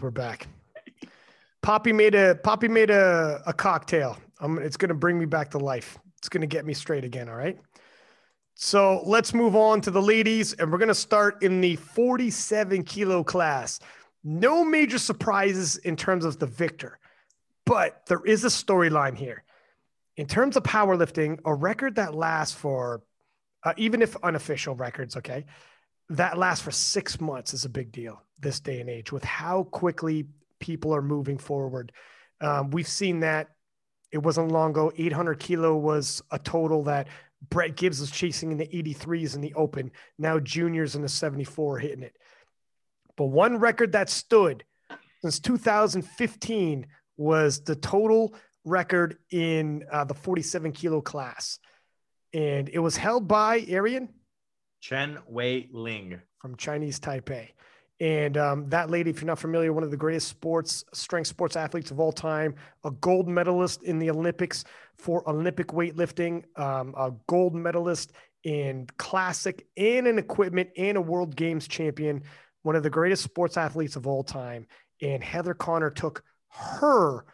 We're back. Poppy made a Poppy made a, a cocktail. It's gonna bring me back to life. It's gonna get me straight again. All right. So let's move on to the ladies, and we're gonna start in the 47 kilo class. No major surprises in terms of the victor, but there is a storyline here. In terms of powerlifting, a record that lasts for, uh, even if unofficial records, okay, that lasts for six months is a big deal this day and age with how quickly people are moving forward. Um, we've seen that it wasn't long ago. 800 kilo was a total that Brett Gibbs was chasing in the 83s in the open. Now juniors in the 74 hitting it. But one record that stood since 2015 was the total record in uh, the 47 kilo class. And it was held by Arian Chen Wei Ling from Chinese Taipei. And um, that lady, if you're not familiar, one of the greatest sports, strength sports athletes of all time, a gold medalist in the Olympics for Olympic weightlifting, um, a gold medalist in classic and in equipment, and a world games champion, one of the greatest sports athletes of all time. And Heather Connor took her,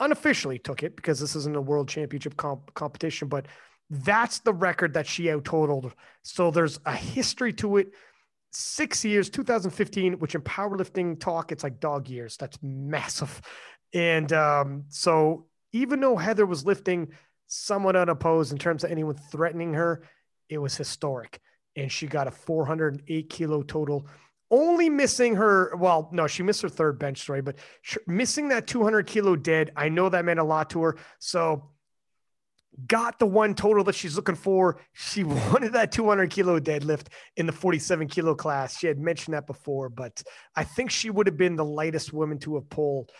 unofficially took it because this isn't a world championship comp- competition, but that's the record that she out totaled. So there's a history to it six years, 2015, which in powerlifting talk, it's like dog years. That's massive. And um, so even though Heather was lifting somewhat unopposed in terms of anyone threatening her, it was historic. And she got a 408 kilo total, only missing her. Well, no, she missed her third bench story, but missing that 200 kilo dead. I know that meant a lot to her. So got the one total that she's looking for. She wanted that 200 kilo deadlift in the 47 kilo class. She had mentioned that before, but I think she would have been the lightest woman to have pulled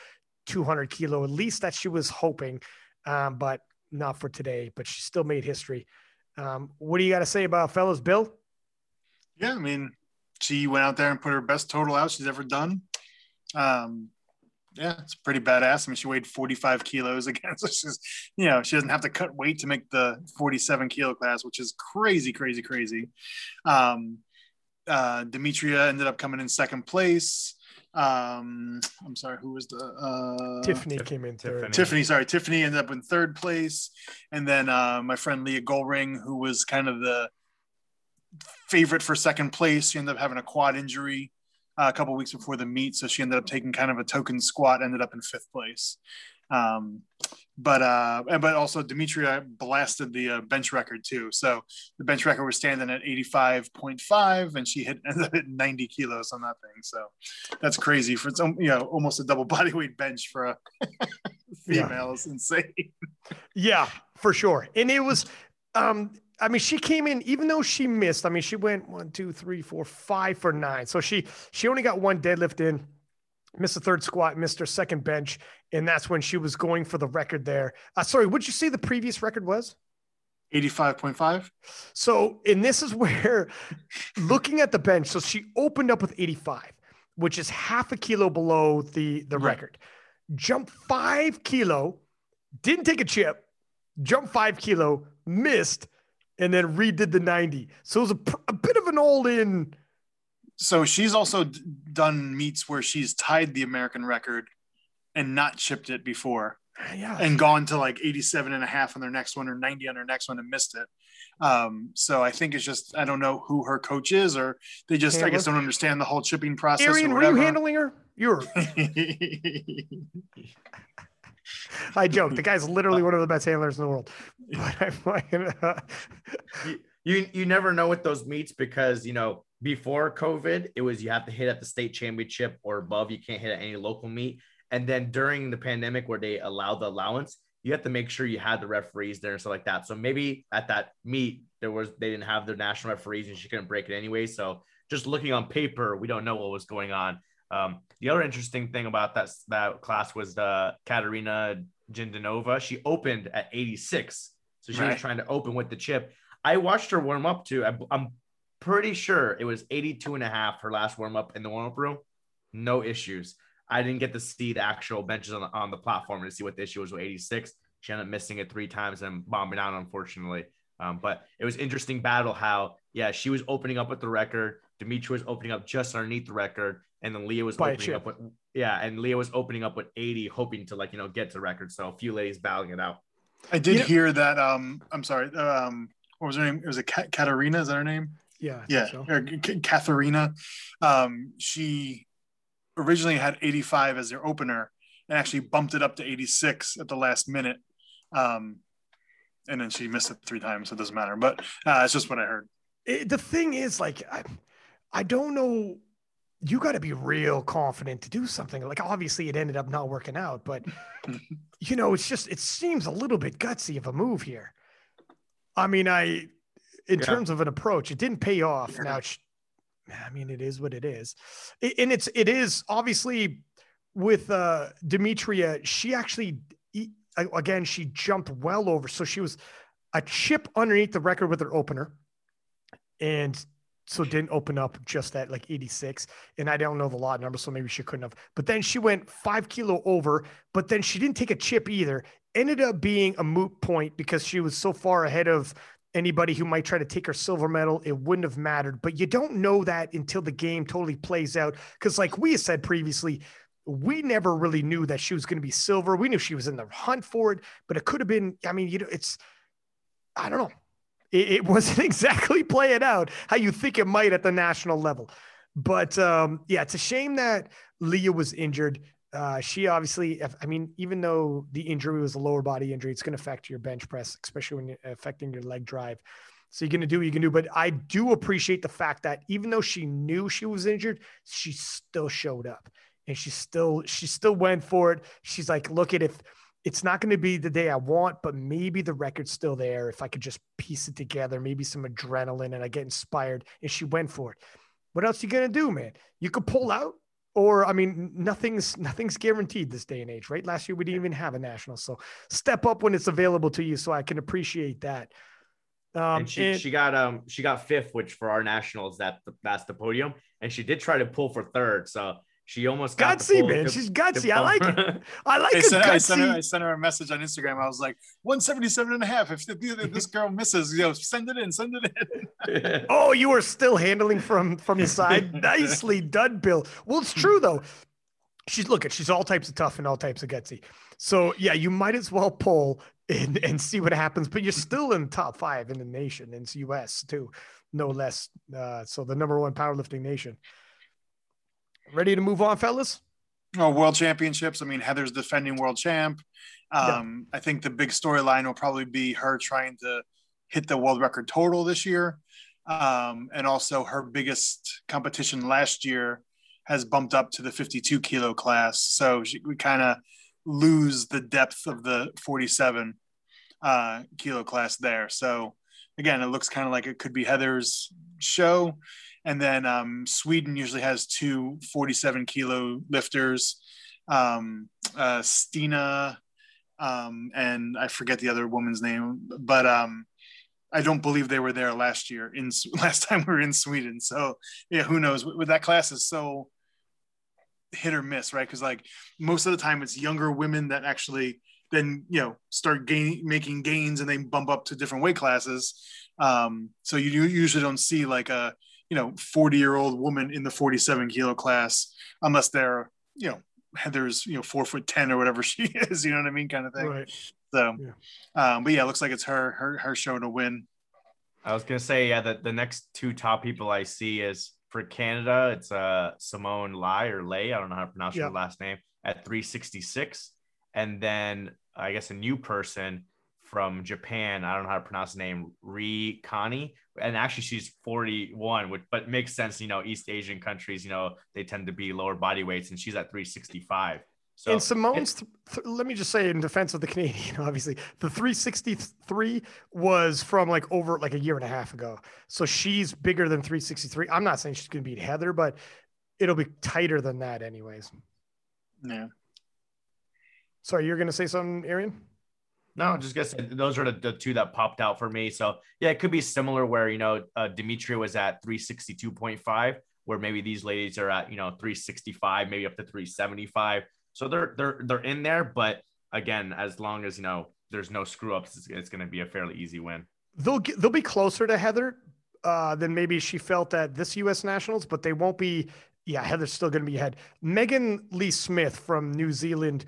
200 kilo, at least that she was hoping, um, but not for today. But she still made history. Um, what do you got to say about fellas, Bill? Yeah, I mean, she went out there and put her best total out she's ever done. Um, yeah, it's pretty badass. I mean, she weighed 45 kilos again. So she's, you know, she doesn't have to cut weight to make the 47 kilo class, which is crazy, crazy, crazy. Um, uh, Demetria ended up coming in second place. Um, I'm sorry, who was the uh, Tiffany came in third. Tiffany. Tiffany, sorry, Tiffany ended up in third place, and then uh, my friend Leah Goldring, who was kind of the favorite for second place, she ended up having a quad injury a couple weeks before the meet, so she ended up taking kind of a token squat, ended up in fifth place. Um, but uh, but also Demetria blasted the uh, bench record too. So the bench record was standing at 85.5, and she hit ended up at 90 kilos on that thing. So that's crazy for some, you know, almost a double body weight bench for a female yeah. is insane. yeah, for sure. And it was um I mean, she came in even though she missed. I mean, she went one, two, three, four, five for nine. So she she only got one deadlift in, missed the third squat, missed her second bench, and that's when she was going for the record there. Uh, sorry, would you say the previous record was? 85.5. So, and this is where looking at the bench, so she opened up with 85, which is half a kilo below the the right. record. Jumped five kilo, didn't take a chip, jumped five kilo, missed and then redid the 90. So it was a, a bit of an all in. So she's also d- done meets where she's tied the American record and not chipped it before. Yeah. And gone to like 87 and a half on their next one or 90 on their next one and missed it. Um, so I think it's just, I don't know who her coach is, or they just, Handler. I guess, don't understand the whole chipping process. Arian, were you handling her? You're. I joke. The guy's literally one of the best handlers in the world. But I'm you, you you never know with those meets because you know before COVID, it was you have to hit at the state championship or above. You can't hit at any local meet. And then during the pandemic, where they allowed the allowance, you have to make sure you had the referees there and stuff like that. So maybe at that meet, there was they didn't have their national referees and she couldn't break it anyway. So just looking on paper, we don't know what was going on. Um, the other interesting thing about that that class was the Katerina Jindanova. She opened at 86, so she right. was trying to open with the chip. I watched her warm up too. I, I'm pretty sure it was 82 and a half her last warm up in the warm up room. No issues. I didn't get to see the actual benches on the, on the platform to see what the issue was with 86. She ended up missing it three times and bombing out, unfortunately. Um, but it was interesting battle how yeah, she was opening up with the record. Dimitri was opening up just underneath the record, and then Leah was By opening up with yeah, and Leah was opening up with 80, hoping to like you know get to the record. So a few ladies battling it out. I did You know- hear that. Um, I'm sorry. Um, what was her name? It was a Ka- Katarina. Is that her name? Yeah. I think Yeah, so. or K- Katharina. Um, she originally had 85 as their opener, and actually bumped it up to 86 at the last minute. Um, and then she missed it three times, so it doesn't matter. But uh, it's just what I heard. It- the thing is, like, I, I don't know. You got to be real confident to do something. Like, obviously, it ended up not working out, but you know, it's just it seems a little bit gutsy of a move here. I mean, I, in Yeah. terms of an approach, it didn't pay off. Yeah. Now, I mean, it is what it is, It- and it's it is obviously with uh Demetria. She actually, again, she jumped well over, so she was a chip underneath the record with her opener, and so didn't open up just at like 86 and i don't know the lot number so maybe she couldn't have. But then she went five kilo over but then she didn't take a chip either. Ended up being a moot point because she was so far ahead of anybody who might try to take her silver medal. It wouldn't have mattered. But you don't know that until the game totally plays out because like we said previously we never really knew that she was going to be silver. We knew she was in the hunt for it but it could have been i mean you know it's i don't know it, it wasn't exactly playing out how you think it might at the national level. But um, yeah, it's a shame that Leah was injured. Uh, she obviously, I mean, even though the injury was a lower body injury, it's going to affect your bench press, especially when you're affecting your leg drive. So you're going to do what you can do. But I do appreciate the fact that even though she knew she was injured, she still showed up and she still, she still went for it. She's like, look at if, it's not going to be the day I want, but maybe the record's still there. If I could just piece it together, maybe some adrenaline and I get inspired. And she went for it. What else you going to do, man? You could pull out or I mean, nothing's nothing's guaranteed this day and age, right? Last year we didn't even have a national. So step up when it's available to you. So I can appreciate that. Um, and she, and- she got um she got fifth, which for our nationals that that's the podium, and she did try to pull for third, so she almost got gutsy, pull man. to- She's to gutsy. I like it. I like I a sent, I, sent her, I sent her a message on Instagram. I was like, 177 and a half. If, if this girl misses, you know, send it in, send it in. Oh, you are still handling from from the side. Nicely done, Bill. Well, it's true though. She's look at she's all types of tough and all types of gutsy. So yeah, you might as well pull and and see what happens. But you're still in top five in the nation in the U.S. too, no less. Uh, so the number one powerlifting nation. Ready to move on, fellas? Oh, world championships. I mean, Heather's defending world champ. Um, I think the big storyline will probably be her trying to hit the world record total this year. Um, and also her biggest competition last year has bumped up to the 52 kilo class. So she, we kind of lose the depth of the 47 uh, kilo class there. So again, it looks kind of like it could be Heather's show. And then um, Sweden usually has two 47 kilo lifters, um, uh, Stina, um, and I forget the other woman's name, but um, I don't believe they were there last year. In last time we were in Sweden, so yeah, who knows? With that class is so hit or miss, right? Because like most of the time, it's younger women that actually then you know start gain, making gains and they bump up to different weight classes. Um, so you usually don't see like a you know 40 year old woman in the 47 kilo class unless they're you know Heather's you know four foot ten or whatever she is, you know what I mean, kind of thing. Right. So, Yeah. um, but yeah, it looks like it's her her her show to win. I was gonna say, yeah, that the next two top people I see is for Canada, it's uh Simone Lai or Lay, I don't know how to pronounce Yeah. her last name, at 366. And then I guess a new person from Japan, I don't know how to pronounce the name, Ri Kani. And actually she's 41, which but makes sense, you know, East Asian countries, you know, they tend to be lower body weights, and she's at 365. So and Simone's, th- th- let me just say in defense of the Canadian, obviously, the 363 was from like over like a year and a half ago. So she's bigger than 363. I'm not saying she's going to beat Heather, but it'll be tighter than that, anyways. Yeah. Sorry, you're going to say something, Arian? No, just guess those are the, the two that popped out for me. So yeah, it could be similar where you know uh, Dimitri was at 362.5, where maybe these ladies are at you know 365, maybe up to 375. So they're they're they're in there, but again, as long as you know there's no screw ups, it's, it's going to be a fairly easy win. They'll get, they'll be closer to Heather. uh, than maybe she felt at this U.S. Nationals, but they won't be. Yeah, Heather's still going to be ahead. Megan Lee Smith from New Zealand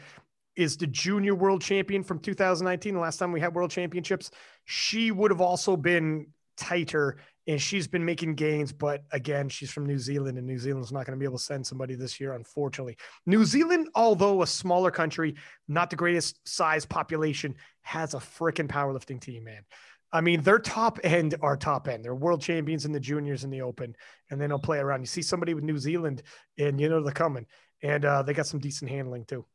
is the junior world champion from 2019. The last time we had world championships, she would have also been tighter and she's been making gains. But again, she's from New Zealand, and New Zealand's not going to be able to send somebody this year, unfortunately. New Zealand, although a smaller country, not the greatest size population, has a freaking powerlifting team, man. I mean, their top end are top end. They're world champions in the juniors in the open, and then they'll play around. You see somebody with New Zealand, and you know they're coming, and uh, they got some decent handling too.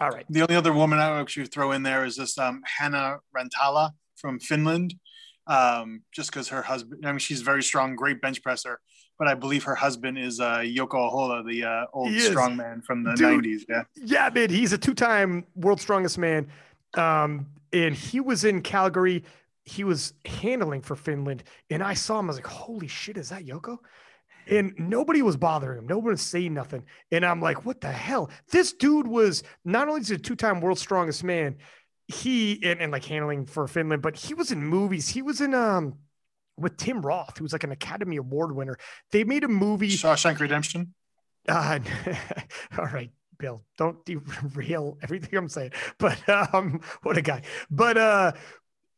All right. The only other woman I would actually throw in there is this um, Hanna Rantala from Finland um, just because her husband, I mean, she's very strong, great bench presser, but I believe her husband is uh, Jouko Ahola, the uh, old strongman from the Dude, 90s. Yeah. Yeah, man. He's a two time world strongest man. Um, and he was in Calgary. He was handling for Finland. And I saw him. I was like, holy shit, is that Jouko? And nobody was bothering him. Nobody was saying nothing. And I'm like, what the hell? This dude was not only is a two time world's strongest man, he and, and like handling for Finland, but he was in movies. He was in um with Tim Roth, who's like an Academy Award winner. They made a movie Shawshank Redemption. Uh, all right, Bill, don't derail everything I'm saying. But um, what a guy. But uh,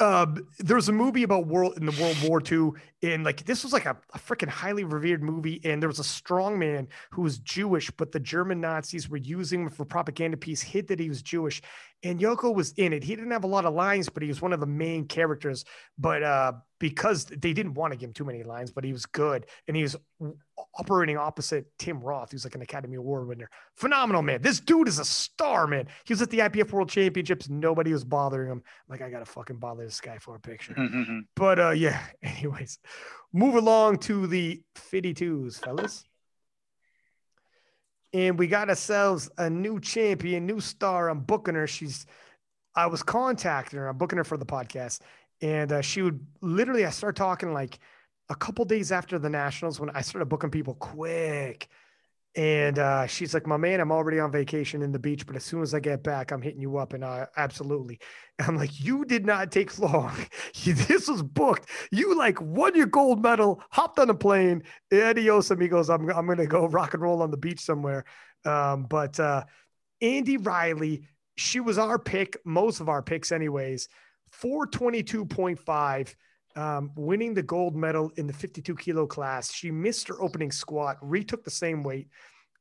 uh, there was a movie about world in the World War II, and like this was like a, a freaking highly revered movie. And there was a strong man who was Jewish, but the German Nazis were using him for propaganda piece, hid that he was Jewish. And Jouko was in it. He didn't have a lot of lines, but he was one of the main characters. But uh, because they didn't want to give him too many lines, but he was good, and he was operating opposite Tim Roth, who's like an Academy Award winner. Phenomenal man. This dude is a star, man. He was at the IPF World Championships. Nobody was bothering him. like, I gotta fucking bother this guy for a picture. Mm-hmm. But uh, yeah. Anyways, move along to the 52s, fellas. And we got ourselves a new champion, new star. I'm booking her. She's I was contacting her. I'm booking her for the podcast. And uh, she would literally, I started talking like a couple days after the nationals when I started booking people quick. And uh, she's like, my man, I'm already on vacation in the beach, but as soon as I get back, I'm hitting you up. And I absolutely. And I'm like, you did not take long. this was booked. You like won your gold medal, hopped on a plane. Adios, amigos. I'm, I'm going to go rock and roll on the beach somewhere. Um, but uh, Andy Riley, she was our pick, most of our picks, anyways. 422.5 um, winning the gold medal in the 52 kilo class. She missed her opening squat, retook the same weight.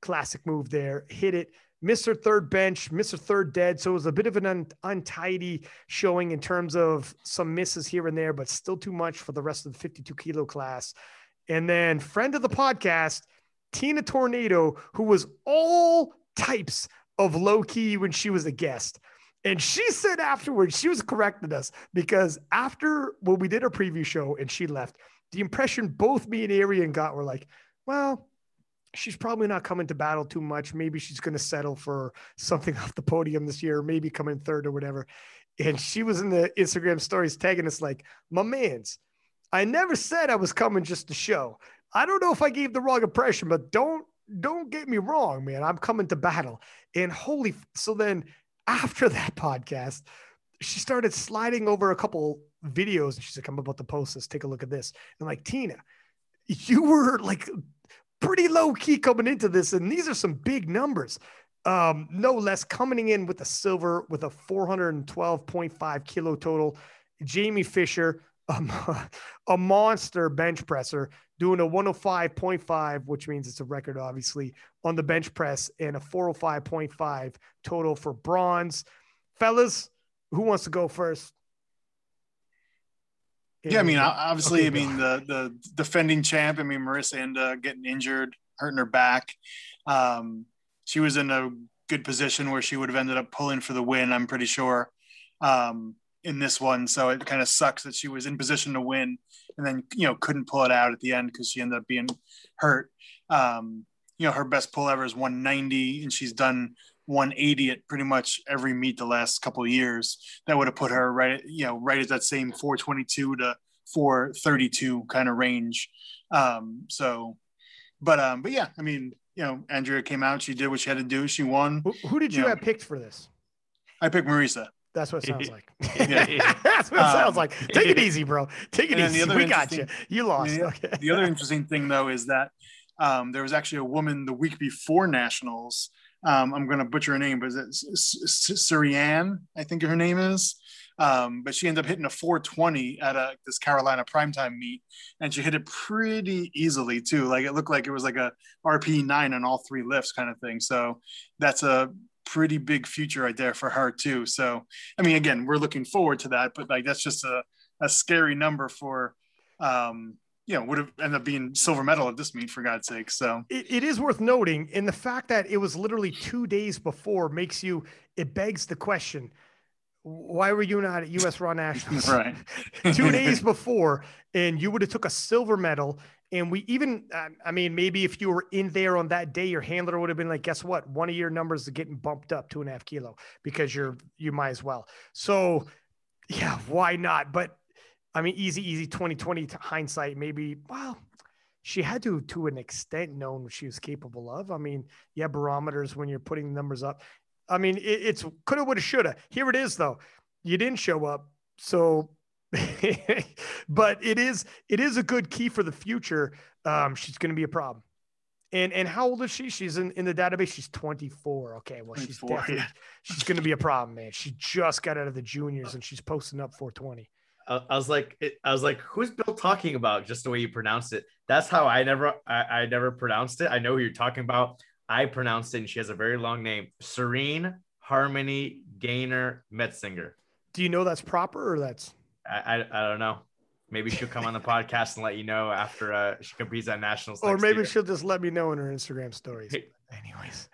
Classic move there, hit it, missed her third bench, missed her third dead. So it was a bit of an un- untidy showing in terms of some misses here and there, but still too much for the rest of the 52 kilo class. And then, friend of the podcast, Tina Tornado, who was all types of low key when she was a guest. And she said afterwards, she was correcting us because after when we did our preview show and she left, the impression both me and Arian got were like, well, she's probably not coming to battle too much. Maybe she's going to settle for something off the podium this year, maybe come in third or whatever. And she was in the Instagram stories tagging us like, my man's, I never said I was coming just to show. I don't know if I gave the wrong impression, but don't don't get me wrong, man. I'm coming to battle. And holy, so then after that podcast, she started sliding over a couple videos and she's like, I'm about to post this. Take a look at this. And like, Tina, you were like pretty low key coming into this. And these are some big numbers. Um, no less coming in with a silver with a 412.5 kilo total. Jamie Fisher, um, a monster bench presser, doing a 105.5, which means it's a record, obviously, on the bench press, and a 405.5 total for bronze. Fellas, who wants to go first? Yeah, I mean, obviously, okay, I mean the the defending champ. I mean, Marisa Inda getting injured, hurting her back. Um, she was in a good position where she would have ended up pulling for the win. I'm pretty sure. Um, in this one. So it kind of sucks that she was in position to win and then, you know, couldn't pull it out at the end because she ended up being hurt. Um, you know, her best pull ever is 190 and she's done 180 at pretty much every meet the last couple of years. That would have put her right, at, you know, right at that same 422 to 432 kind of range. Um, so, but, um, but yeah, I mean, you know, Andrea came out, she did what she had to do. She won. Who, who did you, you know, have picked for this? I picked Marisa. That's what it sounds like. That's what it sounds um, like. Take it easy, bro. Take it easy. We got you. You lost. The, okay. the other interesting thing, though, is that um, there was actually a woman the week before nationals. Um, I'm going to butcher her name, but it's Surianne, I think her name is. Um, but she ended up hitting a 420 at a, this Carolina primetime meet, and she hit it pretty easily too. Like it looked like it was like a RPE nine on all three lifts kind of thing. So that's a pretty big future right there for her too. So I mean, again, we're looking forward to that, but like that's just a, a scary number for um, you know, would have ended up being silver medal at this meet for God's sake. So it, it is worth noting, and the fact that it was literally two days before makes you it begs the question: Why were you not at U.S. Raw Nationals? right, two days before, and you would have took a silver medal. And we even, I mean, maybe if you were in there on that day, your handler would have been like, guess what? One of your numbers is getting bumped up two and a half kilo because you're, you might as well. So, yeah, why not? But I mean, easy, easy 2020 hindsight, maybe, well, she had to, to an extent, known what she was capable of. I mean, yeah, barometers when you're putting numbers up. I mean, it, it's coulda, woulda, shoulda. Here it is, though. You didn't show up. So, but it is, it is a good key for the future. Um, she's going to be a problem. And and how old is she? She's in, in the database. She's 24. Okay. Well, she's definitely yeah. she's gonna be a problem, man. She just got out of the juniors and she's posting up 420. I, I was like, I was like, who's Bill talking about? Just the way you pronounce it. That's how I never, I, I never pronounced it. I know who you're talking about. I pronounced it, and she has a very long name: Serene Harmony Gainer Metzinger. Do you know that's proper or that's? I, I, I don't know. Maybe she'll come on the podcast and let you know after uh, she competes at nationals. Or maybe year. she'll just let me know in her Instagram stories. Anyways,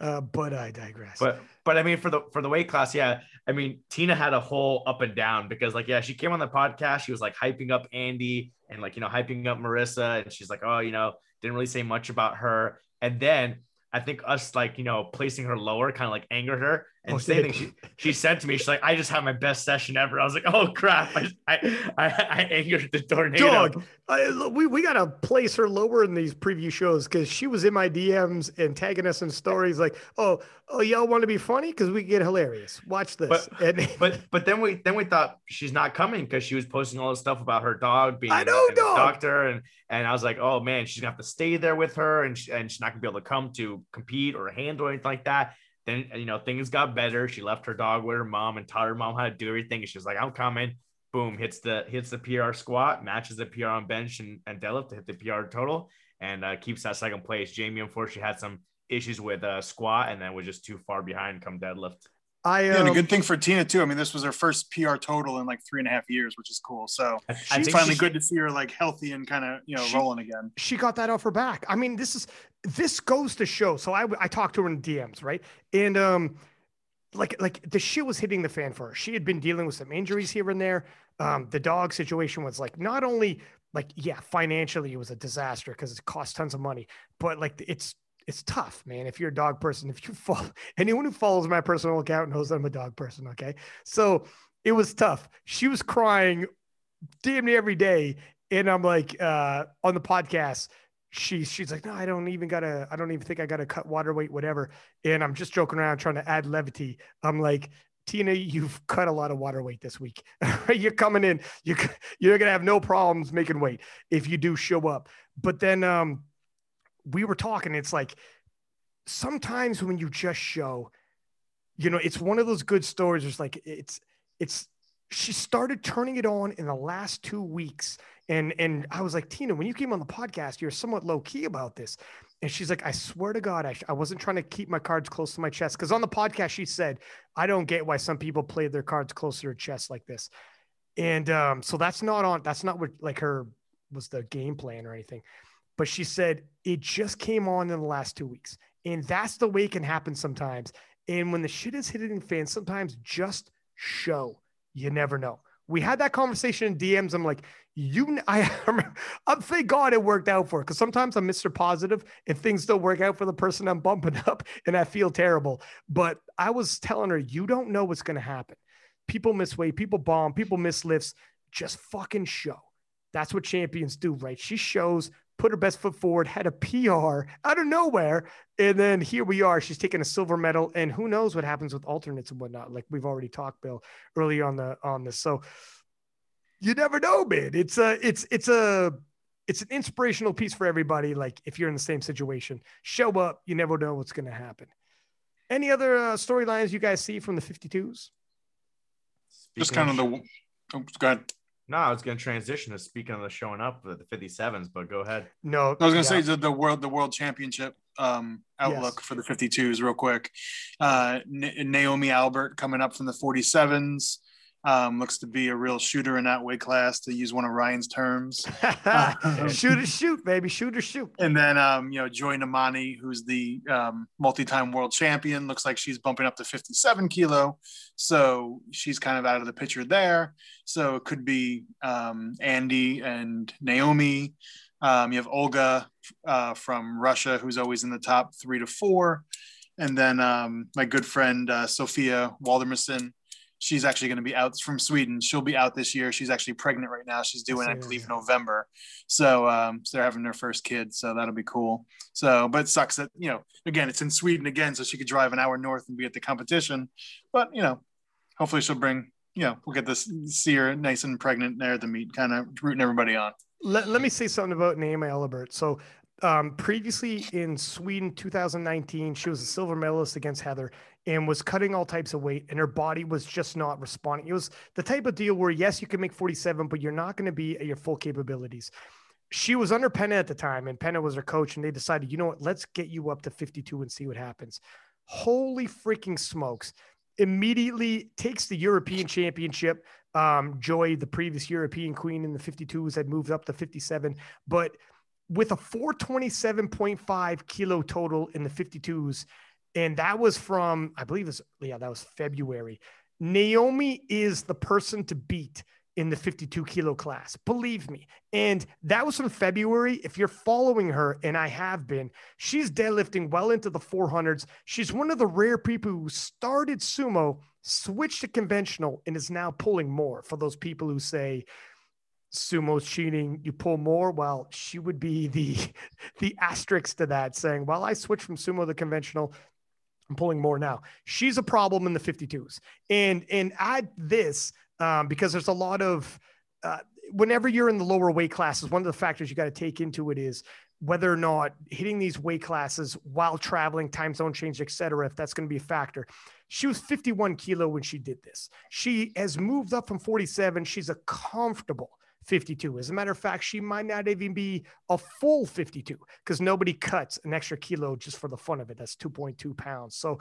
uh, but I digress. But but I mean for the for the weight class, yeah. I mean Tina had a whole up and down because like yeah, she came on the podcast. She was like hyping up Andy and like you know hyping up Marisa, and she's like oh you know didn't really say much about her. And then I think us like you know placing her lower kind of like angered her. And oh, same thing she she said to me, she's like, I just had my best session ever. I was like, oh crap, I I, I, I angered the tornado. Dog, I, we we gotta place her lower in these preview shows because she was in my DMs and tagging us in stories like, oh oh y'all want to be funny because we get hilarious. Watch this. But, and, but but then we then we thought she's not coming because she was posting all this stuff about her dog being I know, dog. doctor and and I was like, oh man, she's gonna have to stay there with her and she, and she's not gonna be able to come to compete or handle anything like that. Then you know things got better. She left her dog with her mom and taught her mom how to do everything. And she was like, "I'm coming." Boom, hits the hits the PR squat, matches the PR on bench and, and deadlift to hit the PR total, and uh, keeps that second place. Jamie unfortunately had some issues with uh, squat and then was just too far behind come deadlift. I, um, yeah, and a um, good thing for Tina too. I mean, this was her first PR total in like three and a half years, which is cool. So it's finally she, good to see her like healthy and kind of you know she, rolling again. She got that off her back. I mean, this is this goes to show. So I I talked to her in DMs, right? And um, like like the shit was hitting the fan for her. She had been dealing with some injuries here and there. Um, the dog situation was like not only like yeah, financially it was a disaster because it cost tons of money, but like it's it's tough, man. If you're a dog person, if you follow anyone who follows my personal account knows I'm a dog person. Okay. So it was tough. She was crying damn near every day. And I'm like, uh, on the podcast, she's she's like, no, I don't even gotta, I don't even think I gotta cut water weight, whatever. And I'm just joking around trying to add levity. I'm like, Tina, you've cut a lot of water weight this week. you're coming in, you're you're gonna have no problems making weight if you do show up. But then um we were talking, it's like sometimes when you just show, you know, it's one of those good stories. It's like it's it's she started turning it on in the last two weeks. And and I was like, Tina, when you came on the podcast, you're somewhat low key about this. And she's like, I swear to God, I, I wasn't trying to keep my cards close to my chest. Because on the podcast, she said, I don't get why some people play their cards close to their chest like this. And um, so that's not on, that's not what like her was the game plan or anything but she said it just came on in the last two weeks. And that's the way it can happen sometimes. And when the shit is hitting fans, sometimes just show. You never know. We had that conversation in DMs. I'm like, you, I, I'm thank God it worked out for because sometimes I'm Mr. Positive and things don't work out for the person I'm bumping up and I feel terrible. But I was telling her, you don't know what's going to happen. People miss weight, people bomb, people miss lifts. Just fucking show. That's what champions do, right? She shows put her best foot forward, had a PR out of nowhere. And then here we are. She's taking a silver medal. And who knows what happens with alternates and whatnot, like we've already talked, Bill, early on the on this. So you never know, man. It's a it's it's a it's an inspirational piece for everybody. Like if you're in the same situation, show up. You never know what's going to happen. Any other uh, storylines you guys see from the 52s? Just kind of the. Oh, go ahead. No, I was going to transition to speaking of the showing up at the 57s, but go ahead. No, I was going to yeah. say the, the world the world championship um, outlook yes. for the 52s real quick. Uh, N- Naomi Albert coming up from the 47s. Um, looks to be a real shooter in that weight class, to use one of Ryan's terms. shoot or shoot, baby, shoot or shoot. And then, um, you know, Joy Nnamani, who's the um, multi-time world champion, looks like she's bumping up to 57 kilo, so she's kind of out of the picture there. So it could be um, Andy and Naomi. Um, you have Olga uh, from Russia, who's always in the top three to four, and then um, my good friend uh, Sophia Waldermerson she's actually going to be out from Sweden. She'll be out this year. She's actually pregnant right now. She's doing, I believe, November. So, um, so they're having their first kid. So that'll be cool. So, but it sucks that you know, again, it's in Sweden again, so she could drive an hour north and be at the competition. But you know, hopefully she'll bring. You know, we'll get this see her nice and pregnant there at the meet, kind of rooting everybody on. Let, let me say something about Naomi Albert. So um, previously in Sweden 2019, she was a silver medalist against Heather and was cutting all types of weight, and her body was just not responding. It was the type of deal where, yes, you can make 47, but you're not going to be at your full capabilities. She was under Penna at the time, and Penna was her coach, and they decided, you know what, let's get you up to 52 and see what happens. Holy freaking smokes. Immediately takes the European championship. Um, Joy, the previous European queen in the 52s, had moved up to 57, but with a 427.5 kilo total in the 52s, and that was from I believe it's yeah that was February. Naomi is the person to beat in the 52 kilo class. Believe me. And that was from February. If you're following her, and I have been, she's deadlifting well into the 400s. She's one of the rare people who started sumo, switched to conventional, and is now pulling more. For those people who say sumo's cheating, you pull more. Well, she would be the the asterisk to that, saying, "Well, I switched from sumo to conventional. I'm pulling more now. She's a problem in the 52s. And and add this um, because there's a lot of uh, whenever you're in the lower weight classes, one of the factors you got to take into it is whether or not hitting these weight classes while traveling, time zone change, etc. If that's going to be a factor. She was 51 kilo when she did this. She has moved up from 47. She's a comfortable 52. As a matter of fact, she might not even be a full 52 because nobody cuts an extra kilo just for the fun of it. That's 2.2 pounds. So,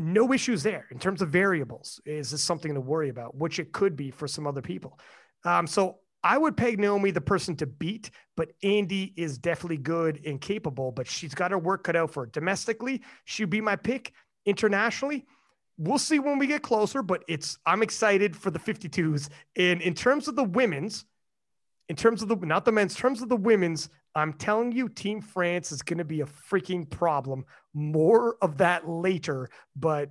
no issues there in terms of variables. Is this something to worry about, which it could be for some other people? Um, so, I would peg Naomi the person to beat, but Andy is definitely good and capable, but she's got her work cut out for her. Domestically, she'd be my pick. Internationally, we'll see when we get closer, but it's I'm excited for the 52s. And in terms of the women's, in terms of the not the men's terms of the women's i'm telling you team france is going to be a freaking problem. More of that later but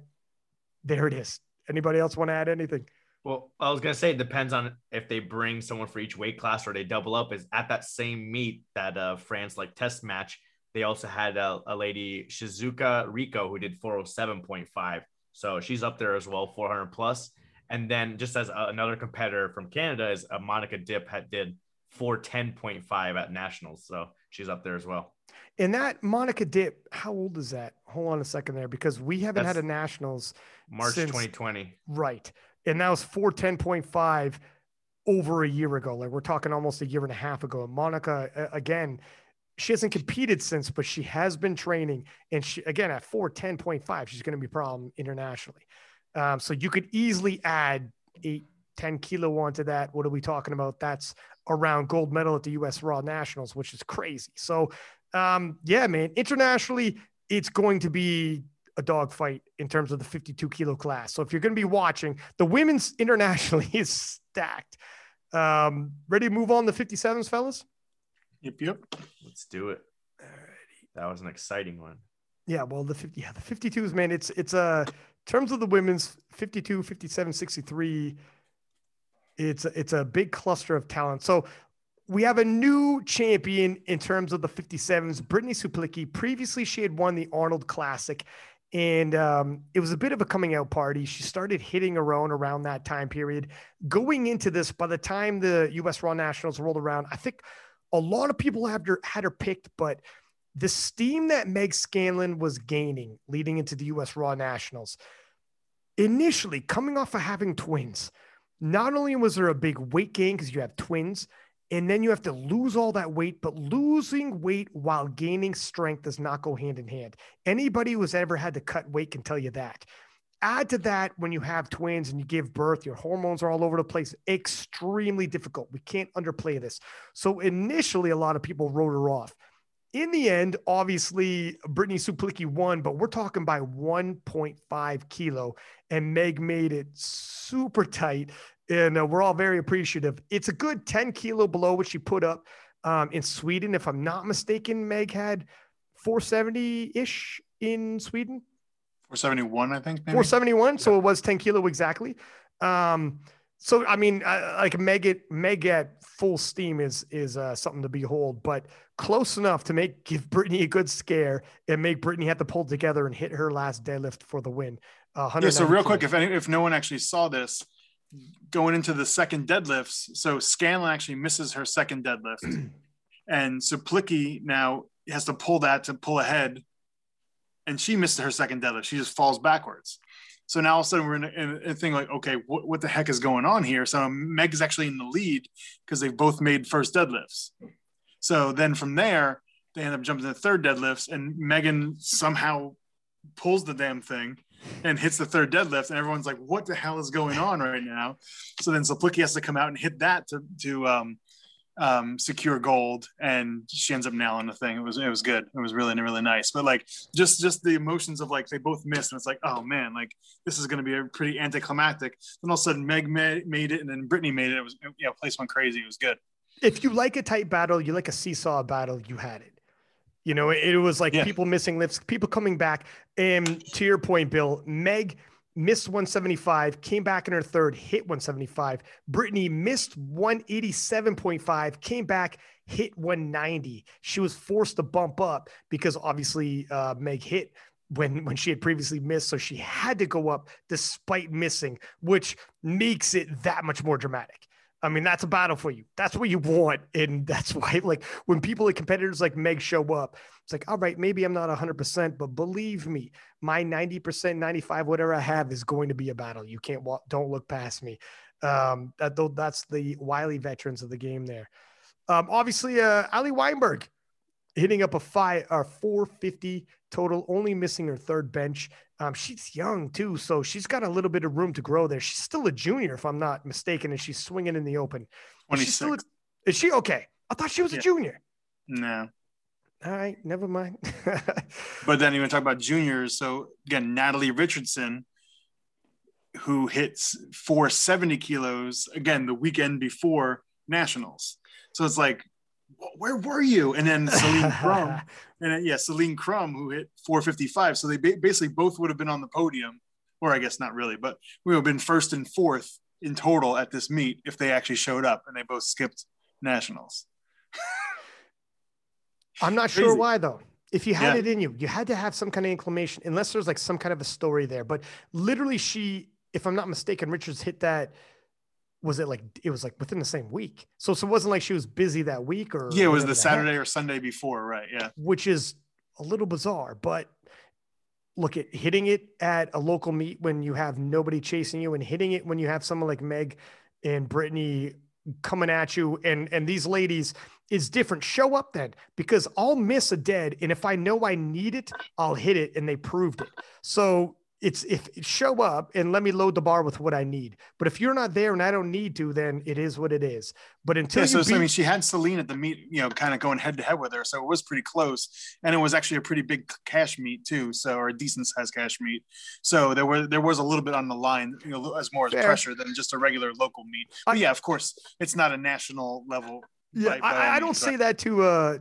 there it is. Anybody else want to add anything? Well i was going to say it depends on if they bring someone for each weight class or they double up. Is at that same meet that uh, france like test match they also had a, a lady shizuka rico who did 407.5 so she's up there as well 400 plus. And then just as a, another competitor from canada is uh, monica dip had did 410.5 at nationals. So she's up there as well. And that Monica Dip, how old is that? Hold on a second there, because we haven't That's had a nationals March since, 2020. Right. And that was 410.5 over a year ago. Like we're talking almost a year and a half ago. And Monica, again, she hasn't competed since, but she has been training. And she, again, at 410.5, she's going to be a problem internationally. Um, so you could easily add eight, 10 kilo onto that. What are we talking about? That's around gold medal at the US Raw Nationals, which is crazy. So, um, yeah, man, internationally, it's going to be a dogfight in terms of the 52 kilo class. So if you're going to be watching, the women's internationally is stacked. Um, ready to move on to 57s, fellas? Yep, yep. Let's do it. Alrighty. That was an exciting one. Yeah, well, the 50, yeah, the 52s, man, it's it's a uh, terms of the women's 52, 57, 63 it's it's a big cluster of talent. So we have a new champion in terms of the 57s, Brittany Suplicki. Previously, she had won the Arnold Classic, and um, it was a bit of a coming out party. She started hitting her own around that time period. Going into this, by the time the U.S. Raw Nationals rolled around, I think a lot of people had her, had her picked, but the steam that Meg Scanlon was gaining leading into the U.S. Raw Nationals, initially coming off of having twins, not only was there a big weight gain because you have twins, and then you have to lose all that weight, but losing weight while gaining strength does not go hand in hand. Anybody who's ever had to cut weight can tell you that. Add to that when you have twins and you give birth, your hormones are all over the place. Extremely difficult. We can't underplay this. So initially, a lot of people wrote her off in the end, obviously, Brittany Suplicki won, but we're talking by 1.5 kilo, and Meg made it super tight. And uh, we're all very appreciative. It's a good 10 kilo below what she put up um, in Sweden. If I'm not mistaken, Meg had 470 ish in Sweden. 471, I think. Maybe? 471. So it was 10 kilo exactly. Um, so I mean, uh, like Meg Meg at full steam is is uh, something to behold, but close enough to make give Brittany a good scare and make Brittany have to pull together and hit her last deadlift for the win. Uh, yeah. So real quick, if any, if no one actually saw this, going into the second deadlifts, so Scanlon actually misses her second deadlift, and Suplicki now has to pull that to pull ahead, and she missed her second deadlift. She just falls backwards. So now all of a sudden we're in a, in a thing like, okay, what, what the heck is going on here? So Meg is actually in the lead because they've both made first deadlifts. So then from there, they end up jumping to the third deadlifts, and Megan somehow pulls the damn thing and hits the third deadlift, and everyone's like, "What the hell is going on right now?" So then Suplicki has to come out and hit that to to um, um, secure gold, and she ends up nailing the thing. It was it was good. It was really really nice. But like just just the emotions of like they both missed, and it's like oh man, like this is going to be a pretty anticlimactic. Then all of a sudden Meg made it, and then Brittany made it. It was you know place went crazy. It was good. If you like a tight battle, you like a seesaw battle. You had it. You know, it, it was like yeah. people missing lifts, people coming back. And to your point, Bill, Meg missed 175, came back in her third, hit 175. Brittany missed 187.5, came back, hit 190. She was forced to bump up because obviously uh, Meg hit when when she had previously missed, so she had to go up despite missing, which makes it that much more dramatic. I mean, that's a battle for you. That's what you want. And that's why, like, when people like competitors like Meg show up, it's like, all right, maybe I'm not 100%, but believe me, my 90%, 95, whatever I have is going to be a battle. You can't walk, don't look past me. Um, that that's the wily veterans of the game there. Um, obviously, uh, Ali Weinberg hitting up a five or 450 total, only missing her third bench. Um, she's young too, so she's got a little bit of room to grow there. She's still a junior, if I'm not mistaken, and she's swinging in the open. Is she, still a, is she okay? I thought she was yeah. a junior. No. All right, never mind. but then you want to talk about juniors. So again, Natalie Richardson, who hits 470 kilos again the weekend before nationals. So it's like where were you? And then Celine Crum, and then, yeah, Celine Crum, who hit 455. So they ba- basically both would have been on the podium, or I guess not really, but we would have been first and fourth in total at this meet if they actually showed up and they both skipped nationals. I'm not sure why though. If you had yeah. it in you, you had to have some kind of inclination, unless there's like some kind of a story there. But literally, she, if I'm not mistaken, Richards hit that was it like it was like within the same week. So, so it wasn't like she was busy that week or yeah it was the saturday heck, or sunday before right yeah. Which is a little bizarre but look at hitting it at a local meet when you have nobody chasing you and hitting it when you have someone like meg and brittany coming at you and and these ladies is different. Show up then because i'll miss a dead and if i know i need it i'll hit it and they proved it. So it's if show up and let me load the bar with what I need. But if you're not there and I don't need to, then it is what it is. But until yeah, so, beat- I mean, she had Celine at the meet, you know, kind of going head to head with her, so it was pretty close, and it was actually a pretty big cash meet too, so or a decent sized cash meet. So there was there was a little bit on the line, you know, as more as Fair. pressure than just a regular local meet. But I, yeah, of course, it's not a national level. Yeah, by, by I, I, don't say that to uh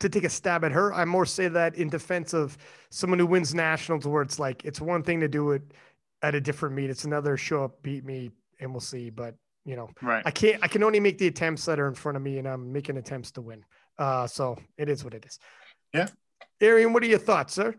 to take a stab at her. I more say that in defense of someone who wins nationals, where it's like it's one thing to do it at a different meet, it's another show up, beat me, and we'll see. But you know, Right. I can't. I can only make the attempts that are in front of me, and I'm making attempts to win. Uh, so it is what it is. Yeah. Arian, what are your thoughts, sir?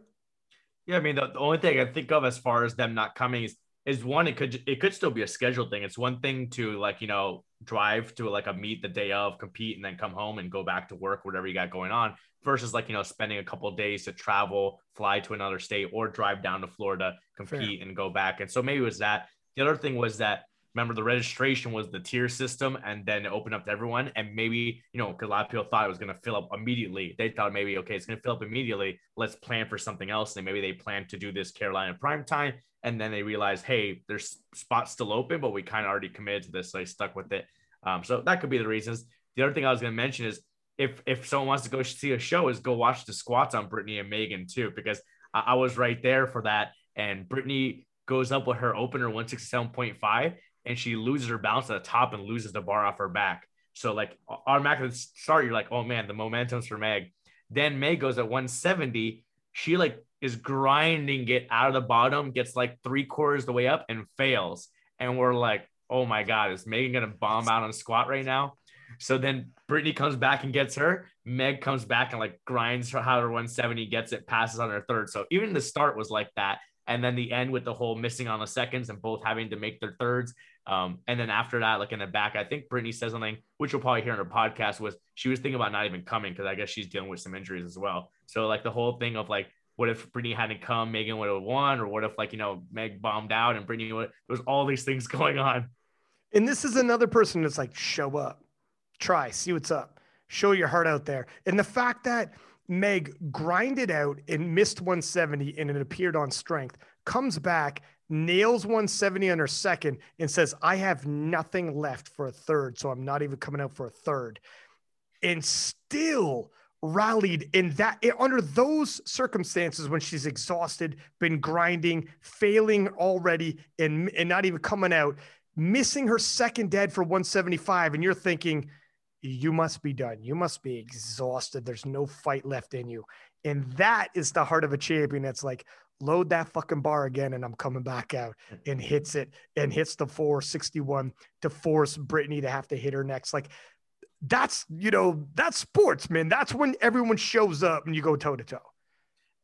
Yeah, I mean the, the only thing I think of as far as them not coming is is one it could it could still be a scheduled thing. It's one thing to like you know drive to like a meet the day of, compete, and then come home and go back to work, whatever you got going on. Versus like you know spending a couple days to travel, fly to another state, or drive down to Florida, compete, and go back. And so maybe it was that. The other thing was that remember the registration was the tier system and then it opened up to everyone and maybe you know because a lot of people thought it was going to fill up immediately they thought maybe okay it's going to fill up immediately let's plan for something else and maybe they plan to do this carolina prime time and then they realized hey there's spots still open but we kind of already committed to this so they stuck with it um, so that could be the reasons the other thing i was going to mention is if if someone wants to go see a show is go watch the squats on brittany and megan too because i, I was right there for that and brittany goes up with her opener 167.5 and she loses her balance at the top and loses the bar off her back. So like automatically at start, you're like, oh man, the momentum's for Meg. Then Meg goes at 170. She like is grinding it out of the bottom, gets like three quarters the way up and fails. And we're like, oh my God, is Megan gonna bomb out on squat right now? So then Brittany comes back and gets her. Meg comes back and like grinds her how her 170, gets it, passes on her third. So even the start was like that. And then the end with the whole missing on the seconds and both having to make their thirds. Um, and then after that, like in the back, I think Brittany said something, which you'll probably hear in her podcast, was she was thinking about not even coming because I guess she's dealing with some injuries as well. So like the whole thing of like, what if Brittany hadn't come, Megan would have won, or what if like you know Meg bombed out and Brittany would? Was all these things going on. And this is another person that's like, show up, try, see what's up, show your heart out there. And the fact that Meg grinded out and missed 170 and it appeared on strength, comes back, nails 170 on her second, and says, I have nothing left for a third. So I'm not even coming out for a third. And still rallied in that eh, under those circumstances when she's exhausted, been grinding, failing already, and, and not even coming out, missing her second dead for 175. And you're thinking, you must be done. You must be exhausted. There's no fight left in you. And that is the heart of a champion. That's like, load that fucking bar again and I'm coming back out and hits it and hits the 461 to force Brittany to have to hit her next. Like that's, you know, that's sports, man. That's when everyone shows up and you go toe to toe.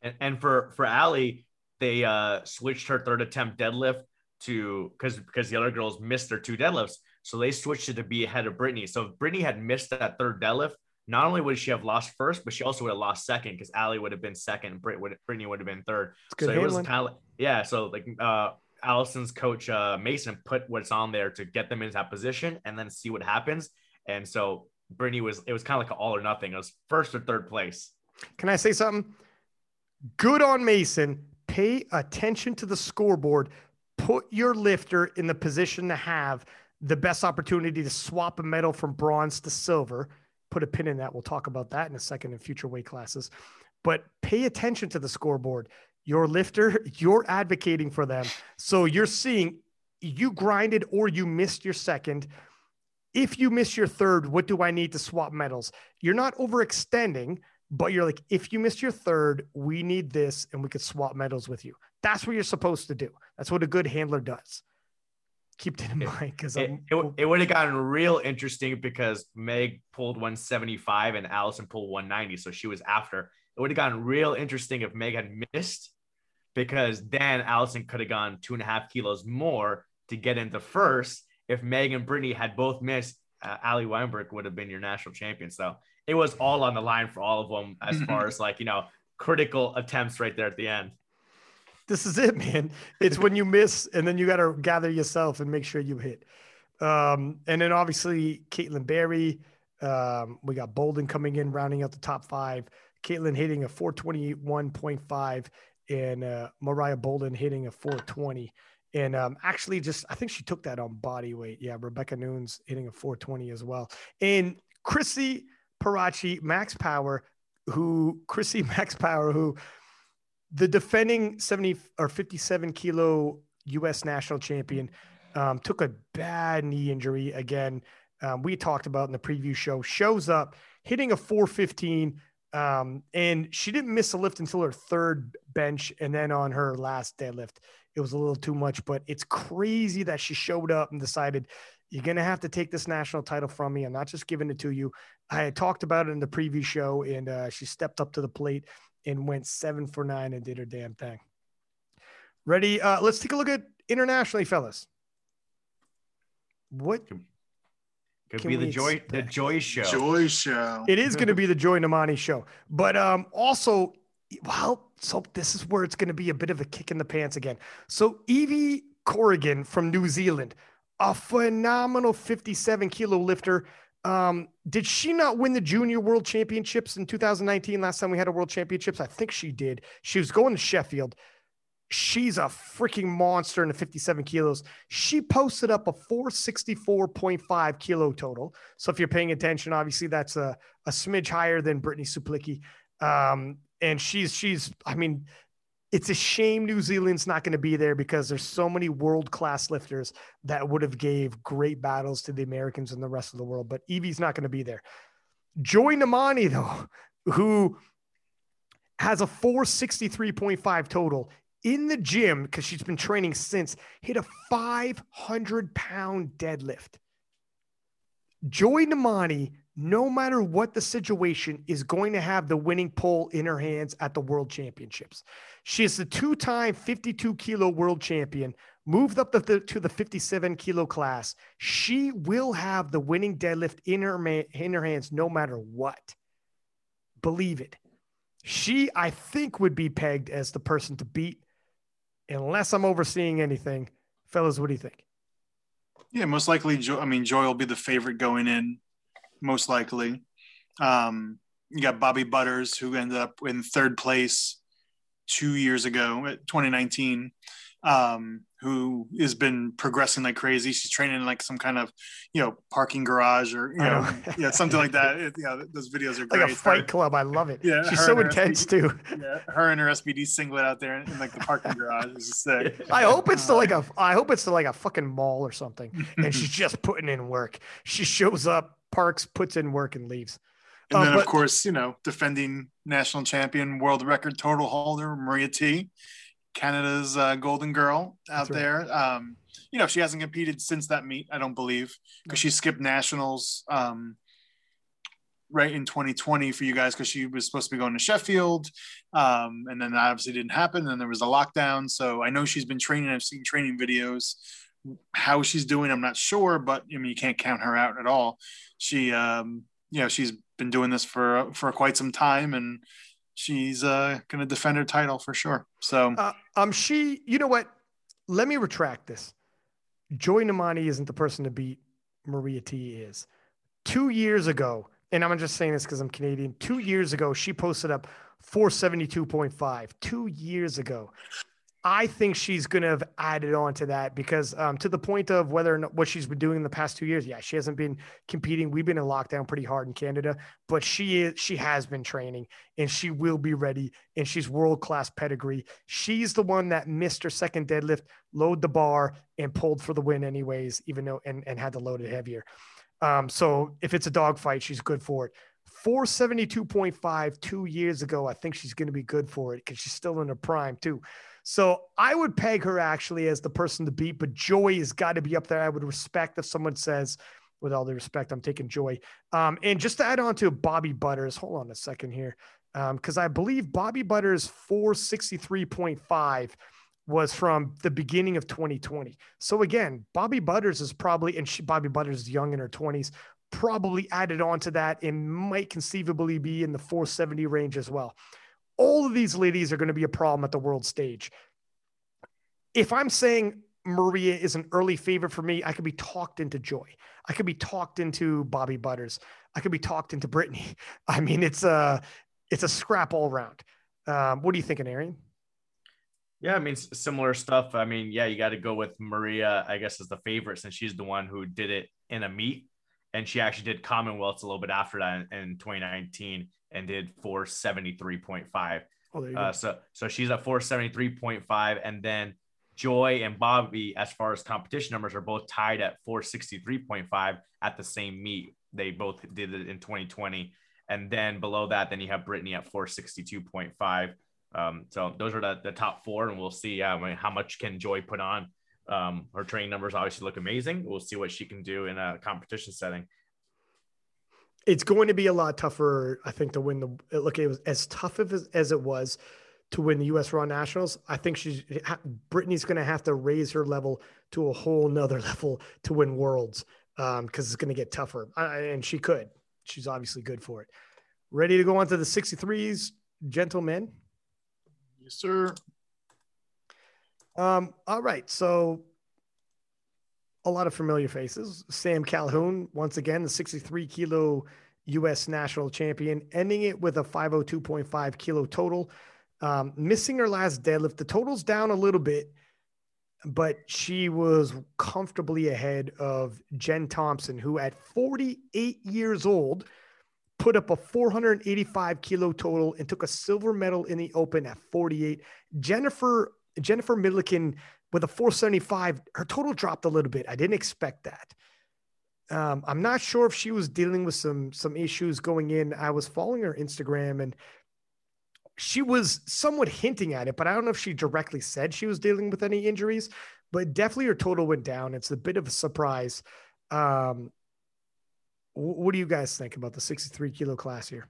And, and for, for Allie, they uh, switched her third attempt deadlift to because because the other girls missed their two deadlifts. So they switched it to be ahead of Brittany. So if Brittany had missed that third deadlift, not only would she have lost first, but she also would have lost second because Allie would have been second and Brit would, Brittany would have been third. So it was kind of like, yeah. So like uh, Allison's coach uh, Mason put what's on there to get them into that position and then see what happens. And so Brittany was it was kind of like all or nothing. It was first or third place. Can I say something? Good on Mason. Pay attention to the scoreboard. Put your lifter in the position to have the best opportunity to swap a medal from bronze to silver. Put a pin in that. We'll talk about that in a second in future weight classes. But pay attention to the scoreboard. Your lifter, you're advocating for them. So you're seeing you grinded or you missed your second. If you miss your third, what do I need to swap medals? You're not overextending, but you're like, if you missed your third, we need this and we could swap medals with you. That's what you're supposed to do. That's what a good handler does keep that in mind because it, it, it, would have gotten real interesting because Meg pulled 175 and Allison pulled 190. So she was after. It would have gotten real interesting if Meg had missed because then Allison could have gone two and a half kilos more to get into first. If Meg and Brittany had both missed, uh, Ali Weinberg would have been your national champion. So it was all on the line for all of them as far as like, you know, critical attempts right there at the end this is it, man. It's when you miss and then you got to gather yourself and make sure you hit. Um, and then obviously Caitlin Berry. Um, we got Bolden coming in, rounding out the top five. Caitlin hitting a 421.5 and uh, Mariah Bolden hitting a 420. And um, actually, just I think she took that on body weight. Yeah, Rebecca Noons hitting a 420 as well. And Chrissy Parachi, Max Power, who Chrissy Max Power, who the defending 70 or 57 kilo U.S. national champion um, took a bad knee injury again. Um, we talked about in the preview show. Shows up hitting a 415, um, and she didn't miss a lift until her third bench, and then on her last deadlift, it was a little too much. But it's crazy that she showed up and decided You're going to have to take this national title from me. I'm not just giving it to you. I had talked about it in the preview show, and uh, she stepped up to the plate and went seven for nine and did her damn thing. Ready? Uh, let's take a look at internationally, fellas. What Could Can be the we joy, the joy show. Joy show. it is going to be the Joy Nnamani show, but um, also, well, so this is where it's going to be a bit of a kick in the pants again. So Evie Corrigan from New Zealand, a phenomenal 57 kilo lifter. Um, did she not win the junior world championships in 2019? Last time we had a world championships, I think she did. She was going to Sheffield. She's a freaking monster in the 57 kilos. She posted up a 464.5 kilo total. So if you're paying attention, obviously that's a, a smidge higher than Brittany Suplicki. Um, and she's she's I mean, it's a shame New Zealand's not going to be there because there's so many world class lifters that would have gave great battles to the Americans and the rest of the world. But Evie's not going to be there. Joy Nnamani though, who has a 463.5 total in the gym because she's been training since, hit a 500 pound deadlift. Joy Nnamani, no matter what the situation, is going to have the winning pole in her hands at the world championships. She is the two time 52 kilo world champion, moved up to the, to the 57 kilo class. She will have the winning deadlift in her, in her hands no matter what. Believe it. She, I think, would be pegged as the person to beat, unless I'm overseeing anything. Fellas, what do you think? Yeah, most likely. Jo- I mean, Joy will be the favorite going in, most likely. Um, you got Bobby Butters, who ended up in third place two years ago, 2019, um, who has been progressing like crazy. She's training in like some kind of, you know, parking garage or you know, yeah, something like that. It, yeah, those videos are Like a fight club. I love it. Yeah, She's so intense SBD too. Yeah, her and her SBD singlet out there in, in like the parking garage is just sick. I hope it's to like a I hope it's to like a fucking mall or something. And she's just putting in work. She shows up, parks, puts in work, and leaves. And Uh, then, but- of course, you know, defending national champion, world record total holder, Maria Htee, Canada's uh, golden girl out That's right. there. Um, you know, she hasn't competed since that meet, I don't believe, because she skipped nationals um, right in 2020 for you guys because she was supposed to be going to Sheffield. Um, and then that obviously didn't happen. And then there was a lockdown. So I know she's been training. I've seen training videos. How she's doing, I'm not sure, but I mean, you can't count her out at all. She, um, you know, she's been doing this for for quite some time, and she's uh, going to defend her title for sure. So Uh, um, she, you know what? Let me retract this. Joy Nnamani isn't the person to beat Maria Htee is. Two years ago, and I'm just saying this because I'm Canadian. Two years ago, she posted up 472.5. Two years ago. I think she's going to have added on to that because um, to the point of whether or not what she's been doing in the past two years, yeah, she hasn't been competing. We've been in lockdown pretty hard in Canada, but she is she has been training and she will be ready and she's world class pedigree. She's the one that missed her second deadlift, load the bar, and pulled for the win anyways, even though and, and had to load it heavier. Um, so if it's a dogfight, she's good for it. 472.5 two years ago. I think she's going to be good for it because she's still in her prime too. So I would peg her actually as the person to beat, but Joy has got to be up there. I would respect if someone says, with all the respect, I'm taking Joy. Um, and just to add on to Bobby Butters, hold on a second here, because I believe Bobby Butters 463.5 was from the beginning of 2020. So again, Bobby Butters is probably, and she, Bobby Butters is young in her 20s, probably added on to that and might conceivably be in the 470 range as well. All of these ladies are going to be a problem at the world stage. If I'm saying Maria is an early favorite for me, I could be talked into Joy. I could be talked into Bobby Butters. I could be talked into Brittany. I mean, it's a it's a scrap all around. Um, what are you thinking, Arian? Yeah, I mean similar stuff. I mean, yeah, you got to go with Maria, I guess, as the favorite since she's the one who did it in a meet, and she actually did Commonwealths a little bit after that in 2019 and did 473.5. Oh, there you Uh, go. so so she's at 473.5, and then Joy and Bobby, as far as competition numbers, are both tied at 463.5 at the same meet. They both did it in 2020, and then below that, then you have Brittany at 462.5. Um, so those are the, the top four, and we'll see uh, I mean, how much can Joy put on Um, her training numbers obviously look amazing. We'll see what she can do in a competition setting. It's going to be a lot tougher, I think, to win the look. It was as tough as, as it was to win the U.S. Raw Nationals. I think she's Brittany's going to have to raise her level to a whole nother level to win Worlds because um, it's going to get tougher, I, and she could. She's obviously good for it. Ready to go on to the 63s, gentlemen? Yes, sir. Um, all right. So a lot of familiar faces. Sam Calhoun, once again, the 63 kilo U.S. national champion, ending it with a 502.5 kilo total. Um, missing her last deadlift. The total's down a little bit, but she was comfortably ahead of Jen Thompson, who at 48 years old put up a 485 kilo total and took a silver medal in the open at 48. Jennifer Jennifer Milliken with a 475, her total dropped a little bit. I didn't expect that. Um, I'm not sure if she was dealing with some some issues going in. I was following her Instagram and she was somewhat hinting at it, but I don't know if she directly said she was dealing with any injuries. But definitely her total went down. It's a bit of a surprise. Um, what do you guys think about the 63 kilo class here?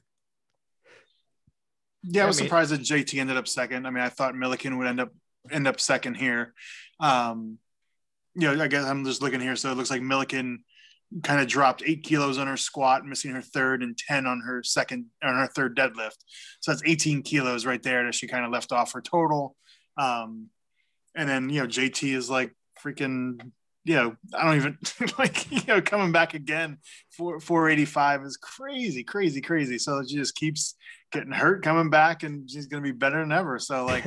Yeah, I was I mean, surprised that JT ended up second. I mean, I thought Milliken would end up end up second here. Um, you know, I guess I'm just looking here. So it looks like Milliken kind of dropped eight kilos on her squat, missing her third and 10 on her second, on her third deadlift. So that's 18 kilos right there that she kind of left off her total. Um, and then, you know, JT is like freaking, you know, I don't even like, you know, coming back again for 485 is crazy, crazy, crazy. So she just keeps getting hurt, coming back, and she's going to be better than ever. So, like,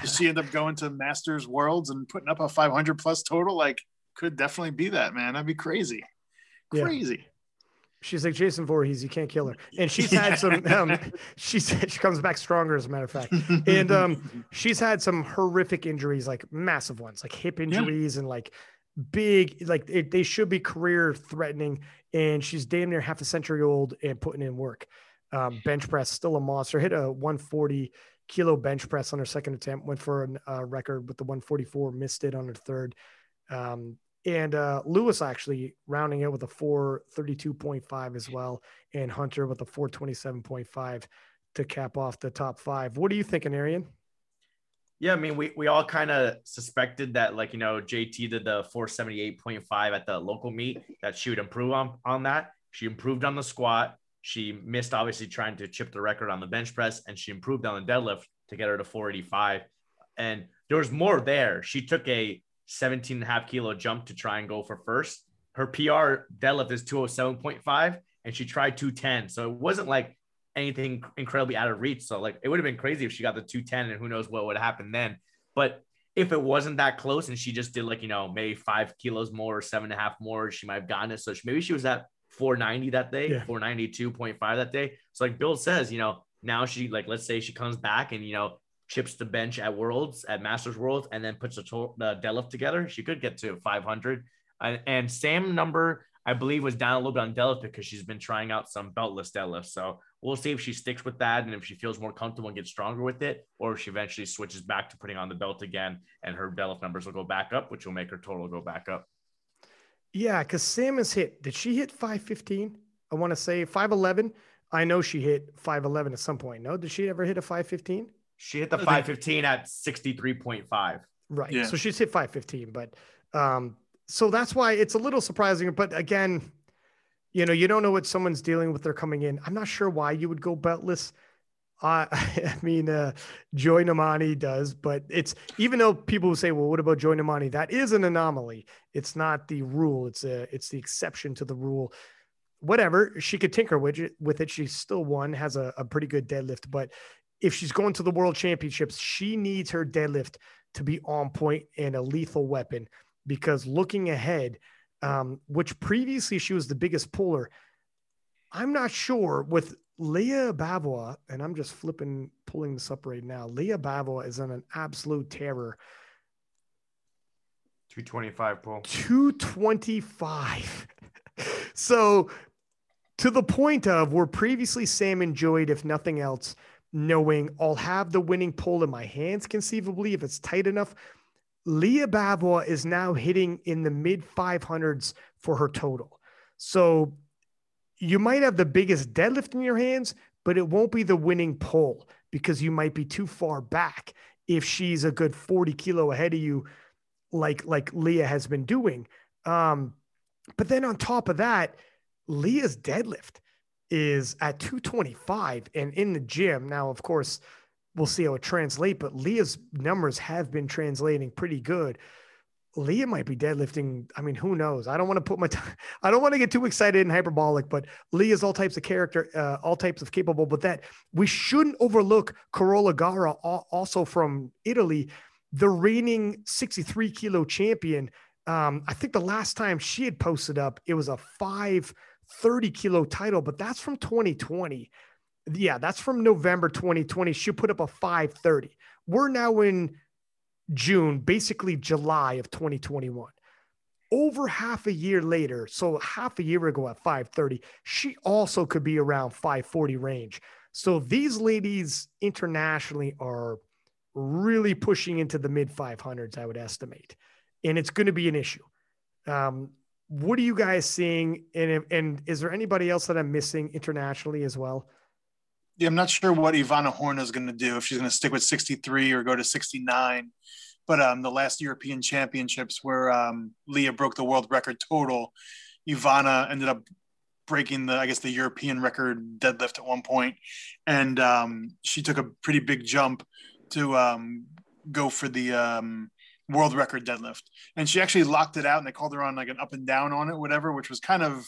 does she end up going to Masters Worlds and putting up a 500 plus total? Like, could definitely be that, man. That'd be crazy. Crazy. Yeah. She's like Jason Voorhees. You can't kill her. And she's had some. Um, she said she comes back stronger, as a matter of fact. And um, she's had some horrific injuries, like massive ones, like hip injuries yeah. and like big, like it, they should be career threatening. And she's damn near half a century old and putting in work. Um, bench press, still a monster. Hit a 140 kilo bench press on her second attempt. Went for a uh, record with the 144. Missed it on her third. Um, and uh, Lewis actually rounding it with a 432.5 as well, and Hunter with a 427.5 to cap off the top five. What are you thinking, Arian? Yeah, I mean, we, we all kind of suspected that, like, you know, JT did the 478.5 at the local meet, that she would improve on, on that. She improved on the squat. She missed obviously trying to chip the record on the bench press, and she improved on the deadlift to get her to 485. And there was more there. She took a 17 and a half kilo jump to try and go for first. Her PR deadlift is 207.5, and she tried 210. So it wasn't like anything incredibly out of reach. So like it would have been crazy if she got the 210, and who knows what would happen then. But if it wasn't that close and she just did like you know maybe five kilos more or seven and a half more, she might have gotten it. So she, maybe she was at 490 that day, yeah. 492.5 that day. So like Bill says, you know, now she like let's say she comes back and you know chips the bench at Worlds at Masters Worlds and then puts the, to- the deadlift together, she could get to 500. And, and Sam number I believe was down a little bit on deadlift because she's been trying out some beltless deadlifts. So we'll see if she sticks with that and if she feels more comfortable and gets stronger with it, or if she eventually switches back to putting on the belt again and her deadlift numbers will go back up, which will make her total go back up. Yeah, because Sam has hit. Did she hit 515? I want to say 511. I know she hit 511 at some point. No, did she ever hit a 515? She hit the 515 at 63.5. Right. Yeah. So she's hit 515, but um, so that's why it's a little surprising. But again, you know, you don't know what someone's dealing with. They're coming in. I'm not sure why you would go beltless. I mean, uh, Joy Nnamani does, but it's even though people say, "Well, what about Joy Nnamani?" That is an anomaly. It's not the rule. It's a it's the exception to the rule. Whatever she could tinker with it, with it. She still won, has a, a pretty good deadlift. But if she's going to the World Championships, she needs her deadlift to be on point and a lethal weapon. Because looking ahead, um, which previously she was the biggest puller, I'm not sure with Leah Bavoil, and I'm just flipping, pulling this up right now. Leah Bavoil is on an absolute terror. 225 pull. 225. so to the point of where previously Sam enjoyed, if nothing else, knowing I'll have the winning pull in my hands conceivably if it's tight enough. Leah Bavoil is now hitting in the mid 500s for her total. So you might have the biggest deadlift in your hands, but it won't be the winning pull because you might be too far back if she's a good 40 kilo ahead of you, like like Leah has been doing. Um, but then on top of that, Leah's deadlift is at 225 and in the gym. Now, of course, we'll see how it translates, but Leah's numbers have been translating pretty good. Leah might be deadlifting. I mean, who knows? I don't want to put my, t- I don't want to get too excited and hyperbolic, but Leah's all types of character, uh, all types of capable. But that we shouldn't overlook Carola Garra, also from Italy, the reigning 63 kilo champion. Um, I think the last time she had posted up, it was a 530 kilo title, but that's from 2020. Yeah, that's from November 2020. She put up a 530. We're now in June, basically July of 2021. Over half a year later, so half a year ago at 530, she also could be around 540 range. So these ladies internationally are really pushing into the mid 500s, I would estimate. And it's going to be an issue. Um, what are you guys seeing? And, and is there anybody else that I'm missing internationally as well? Yeah, I'm not sure what Ivana Horn is going to do if she's going to stick with 63 or go to 69. But um, the last European Championships where um, Leah broke the world record total, Ivana ended up breaking the I guess the European record deadlift at one point, and um, she took a pretty big jump to um, go for the um, world record deadlift, and she actually locked it out, and they called her on like an up and down on it, whatever, which was kind of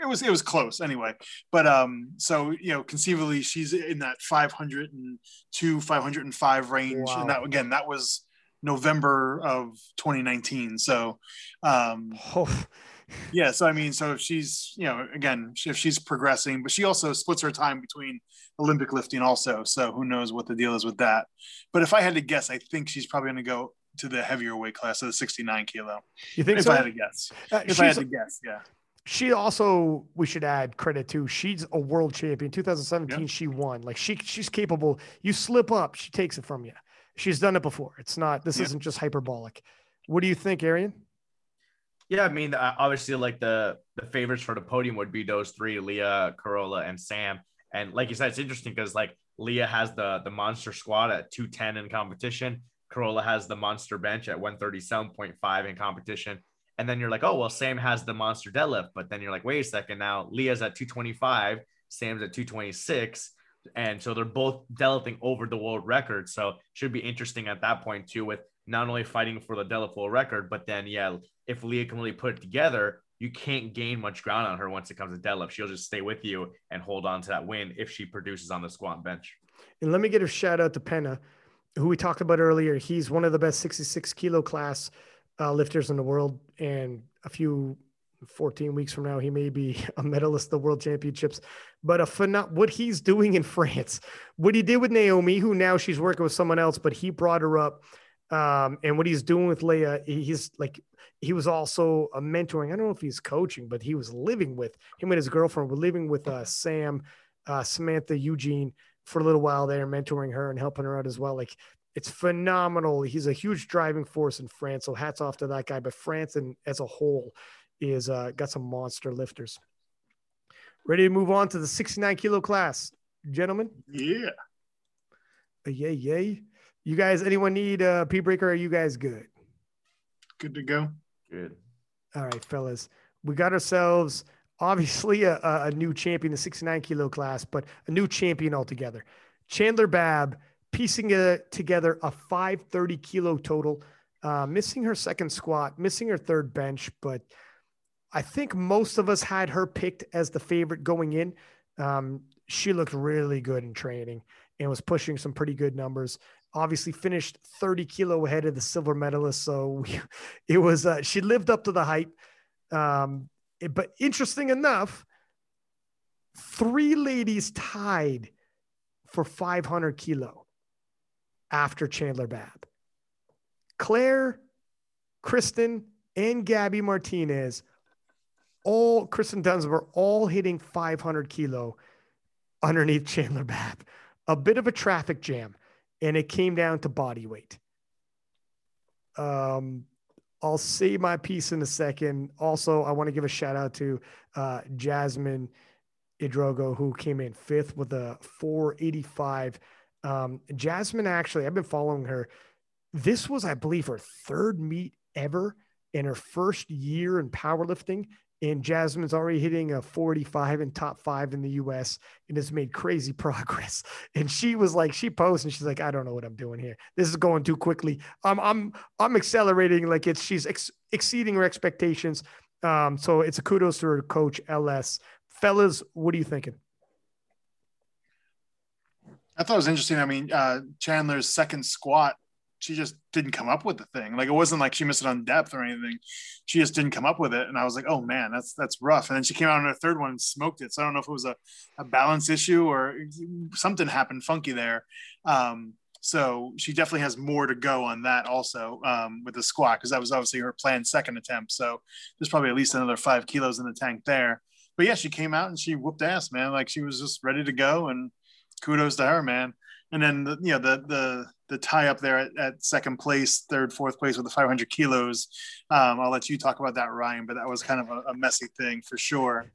it was it was close anyway. But um so you know conceivably she's in that 502 505 range wow. and that again that was november of 2019 so um oh. yeah so i mean so if she's you know again if she's progressing but she also splits her time between olympic lifting also. So who knows what the deal is with that. But if i had to guess i think she's probably going to go to the heavier weight class of the 69 kilo. You think if so? i had to guess. Uh, if i had to guess yeah she also we should add credit to she's a world champion. 2017 yep. she won. Like she she's capable. You slip up she takes it from you. She's done it before. It's not this isn't just hyperbolic. What do you think arian? Yeah i mean uh, obviously like the the favorites for the podium would be those three leah carola and sam. And like you said it's interesting because like leah has the the monster squad at 210 in competition. Carola has the monster bench at 137.5 in competition and then you're like, oh, well, Sam has the monster deadlift. But then you're like, wait a second. Now Leah's at 225, Sam's at 226. And so they're both deadlifting over the world record. So should be interesting at that point too, with not only fighting for the deadlift world record, but then yeah, if Leah can really put it together, you can't gain much ground on her once it comes to deadlift. She'll just stay with you and hold on to that win if she produces on the squat bench. And let me get a shout out to Penna, who we talked about earlier. He's one of the best 66 kilo class uh, lifters in the world. And a few 14 weeks from now, he may be a medalist at the world championships. But a phenom- what he's doing in France, what he did with Naomi, who now she's working with someone else, but he brought her up. Um, and what he's doing with Leah, he's like, he was also a mentoring. I don't know if he's coaching, but he was living with him and his girlfriend were living with uh, Sam, uh, Samantha Eugene for a little while there, mentoring her and helping her out as well. Like it's phenomenal. He's a huge driving force in France. So hats off to that guy. But France and as a whole is uh, got some monster lifters. Ready to move on to the 69 kilo class, gentlemen? Yeah. Uh, yay, yay. You guys, anyone need a P breaker? Are you guys good? Good to go. Good. All right, fellas. We got ourselves obviously a, a new champion, the 69 kilo class, but a new champion altogether. Chandler Babb piecing it together a 530 kilo total, uh, missing her second squat, missing her third bench, but I think most of us had her picked as the favorite going in. Um, she looked really good in training and was pushing some pretty good numbers. Obviously, finished 30 kilo ahead of the silver medalist. So we, it was, uh, she lived up to the hype. Um, it, but interesting enough, three ladies tied for 500 kilo after Chandler Babb. Claire, Kristen, and Gabby Martinez, all Kristen Dunsmore, all hitting 500 kilo underneath Chandler Babb. A bit of a traffic jam, and it came down to body weight. Um, I'll say my piece in a second. Also, I want to give a shout out to uh, Jasmine Idrogo, who came in fifth with a 485. Um, Jasmine, actually, I've been following her. This was, I believe, her third meet ever in her first year in powerlifting. And Jasmine's already hitting a 45 and top five in the US and has made crazy progress. And she was like, she posted and she's like, I don't know what I'm doing here. This is going too quickly. I'm I'm I'm accelerating like it's she's ex- exceeding her expectations. Um, so it's a kudos to her coach LS. Fellas, what are you thinking? I thought it was interesting. I mean, uh, Chandler's second squat she just didn't come up with the thing. Like it wasn't like she missed it on depth or anything. She just didn't come up with it. And I was like, oh man, that's that's rough. And then she came out on her third one and smoked it. So I don't know if it was a, a balance issue or something happened funky there. Um, so she definitely has more to go on that also um, with the squat because that was obviously her planned second attempt. So there's probably at least another five kilos in the tank there. But yeah, she came out and she whooped ass, man. Like she was just ready to go. And kudos to her, man. And then the, you know the the the tie up there at, at, second place, third, fourth place with the 500 kilos. Um, I'll let you talk about that, Ryan, but that was kind of a, a messy thing for sure.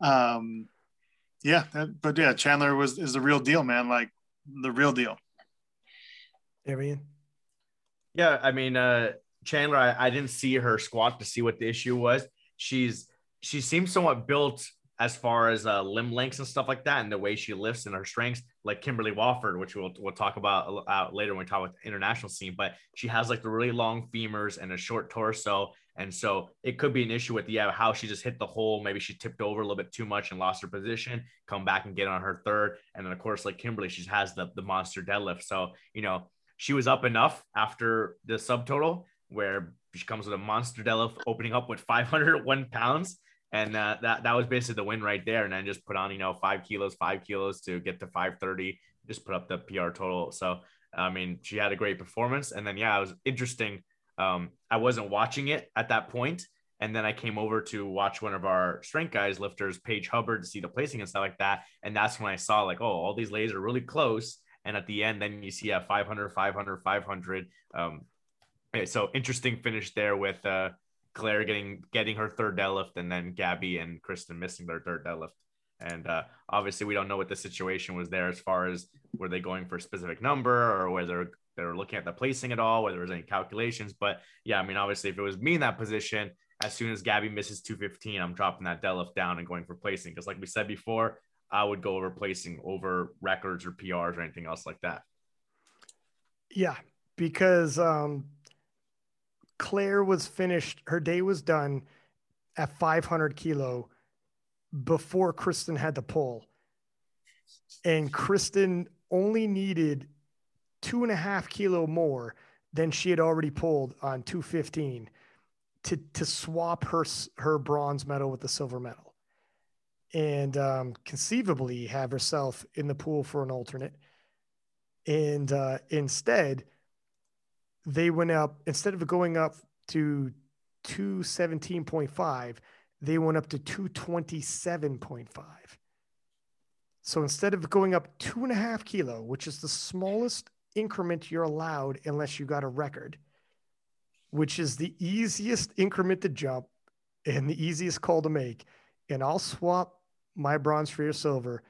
Um, yeah, that, but yeah, Chandler was is the real deal, man. Like the real deal. Arian. Yeah, I mean, uh, Chandler, I, I didn't see her squat to see what the issue was. She's she seems somewhat built as far as uh, limb lengths and stuff like that, and the way she lifts and her strengths, like Kimberly Walford, which we'll, we'll talk about uh, later when we talk about the international scene. But she has like the really long femurs and a short torso, and so it could be an issue with yeah how she just hit the hole. Maybe she tipped over a little bit too much and lost her position. Come back and get on her third, and then of course like Kimberly, she has the the monster deadlift. So you know she was up enough after the subtotal where she comes with a monster deadlift opening up with 501 pounds and uh, that that was basically the win right there. And then just put on you know five kilos, five kilos to get to 530. Just put up the PR total. So I mean, she had a great performance. And then yeah, it was interesting. Um, I wasn't watching it at that point, and then I came over to watch one of our strength guys, lifters, Paige Hubbard, to see the placing and stuff like that. And that's when I saw like, oh, all these lays are really close. And at the end, then you see a 500, 500, 500. Um, so interesting finish there with uh, Claire getting getting her third deadlift, and then Gabby and Kristen missing their third deadlift. And uh, obviously, we don't know what the situation was there as far as were they going for a specific number or whether they were looking at the placing at all, whether there was any calculations. But yeah, I mean, obviously, if it was me in that position, as soon as Gabby misses 215, I'm dropping that deadlift down and going for placing. Because, like we said before, I would go over placing over records or PRs or anything else like that. Yeah, because um, Claire was finished, her day was done at 500 kilo before Kristen had to pull. And Kristen only needed two and a half kilo more than she had already pulled on 215 to, to swap her, her bronze medal with the silver medal and um, conceivably have herself in the pool for an alternate. And uh, instead, they went up instead of going up to 217.5 they went up to 227.5 so instead of going up two and a half kilo which is the smallest increment you're allowed unless you got a record which is the easiest increment to jump and the easiest call to make and i'll swap my bronze for your silver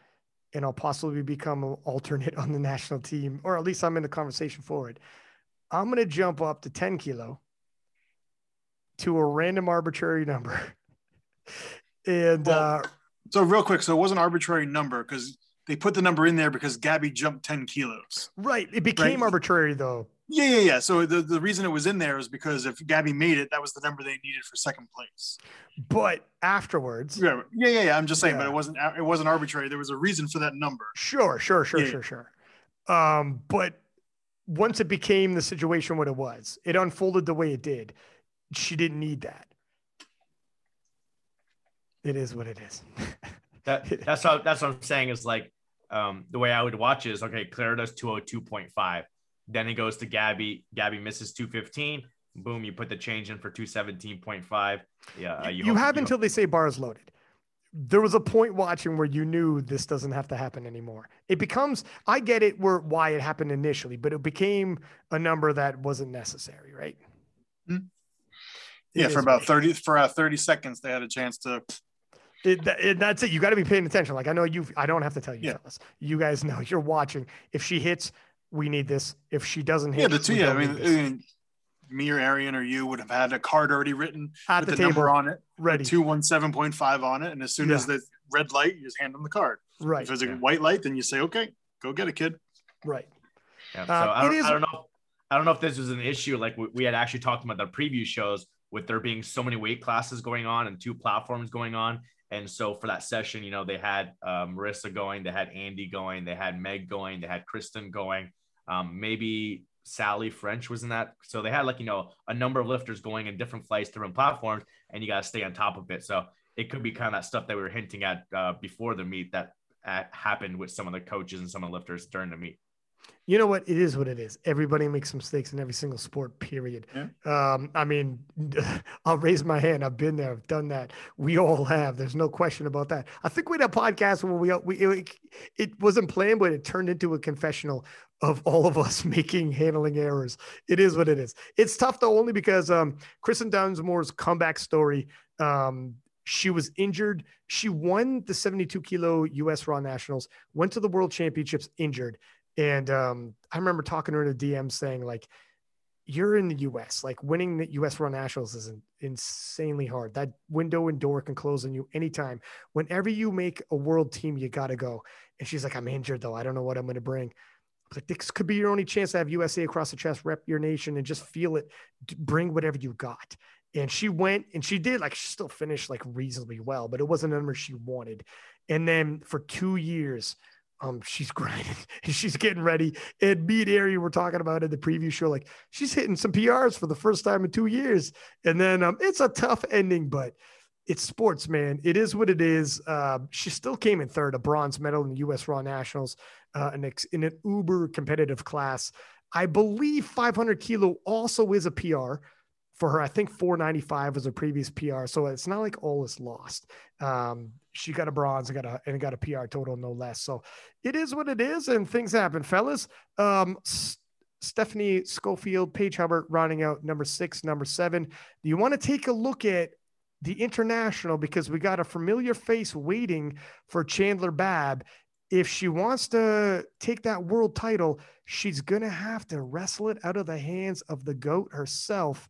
and i'll possibly become an alternate on the national team or at least i'm in the conversation for it I'm going to jump up to 10 kilo to a random arbitrary number. and well, uh, so, real quick, so it was an arbitrary number because they put the number in there because Gabby jumped 10 kilos. Right. It became right? arbitrary though. Yeah, yeah, yeah. So the, the reason it was in there is because if Gabby made it, that was the number they needed for second place. But afterwards, yeah, yeah, yeah. yeah. I'm just saying, yeah. but it wasn't it wasn't arbitrary. There was a reason for that number. Sure, sure, sure, yeah. sure, sure. Um, but once it became the situation what it was, it unfolded the way it did. She didn't need that. It is what it is. that, that's how that's what I'm saying is like um, the way I would watch it is okay, Claire does 202.5. Then it goes to Gabby. Gabby misses 215. Boom, you put the change in for 217.5. Yeah. You, you hope, have you until hope. they say bar is loaded there was a point watching where you knew this doesn't have to happen anymore. It becomes I get it where why it happened initially, but it became a number that wasn't necessary, right? Yeah, for about 30 for uh, 30 seconds they had a chance to it, it, that's it. You got to be paying attention. Like I know you. I don't have to tell you, yeah. fellas. You guys know you're watching. If she hits, we need this. If she doesn't hit, yeah, the two. Yeah, I mean, I mean, me or Arian or you would have had a card already written At with the, the number on it, ready, two one seven point five on it, and as soon yeah. as the red light, you just hand them the card. Right. If it's a yeah. white light, then you say, "Okay, go get it, kid." Right. Yeah. So uh, I, don't, is, I don't know. I don't know if this was an issue. Like we, we had actually talked about the preview shows with there being so many weight classes going on and two platforms going on. And so for that session, you know, they had uh, Marisa going, they had Andy going, they had Meg going, they had Kristen going. Um, maybe Sally French was in that. So they had like, you know, a number of lifters going in different flights, different platforms, and you got to stay on top of it. So it could be kind of that stuff that we were hinting at uh, before the meet that uh, happened with some of the coaches and some of the lifters during the meet you know what? It is what it is. Everybody makes mistakes in every single sport, period. Yeah. Um, I mean, I'll raise my hand. I've been there. I've done that. We all have. There's no question about that. I think we had a podcast where we, we it, it wasn't planned, but it turned into a confessional of all of us making handling errors. It is what it is. It's tough though, only because um, Kristen Dunsmore's comeback story. Um, she was injured. She won the 72 kilo US Raw Nationals, went to the World Championships injured. And um, I remember talking to her in the DM saying, like, you're in the US, like winning the US Raw Nationals is insanely hard. That window and door can close on you anytime. Whenever you make a world team, you got to go. And she's like, I'm injured though. I don't know what I'm going to bring. Like, this could be your only chance to have USA across the chest, rep your nation, and just feel it. Bring whatever you got. And she went and she did, like, she still finished like reasonably well, but it wasn't a number she wanted. And then for two years, um, she's grinding she's getting ready. And me and Ari were talking about in the preview show, like she's hitting some PRs for the first time in two years. And then um, it's a tough ending, but it's sports, man. It is what it is. Uh, she still came in third, a bronze medal in the U.S. Raw Nationals, uh, in, in an uber competitive class. I believe 500 kilo also is a PR for her. I think 495 was a previous PR, so it's not like all is lost. Um, she got a bronze and got a and got a PR total, no less. So it is what it is, and things happen, fellas. Um, S- Stephanie Schofield, Paige Hubbard, rounding out number six, number seven. Do you want to take a look at the international because we got a familiar face waiting for Chandler Babb. If she wants to take that world title, she's gonna have to wrestle it out of the hands of the goat herself.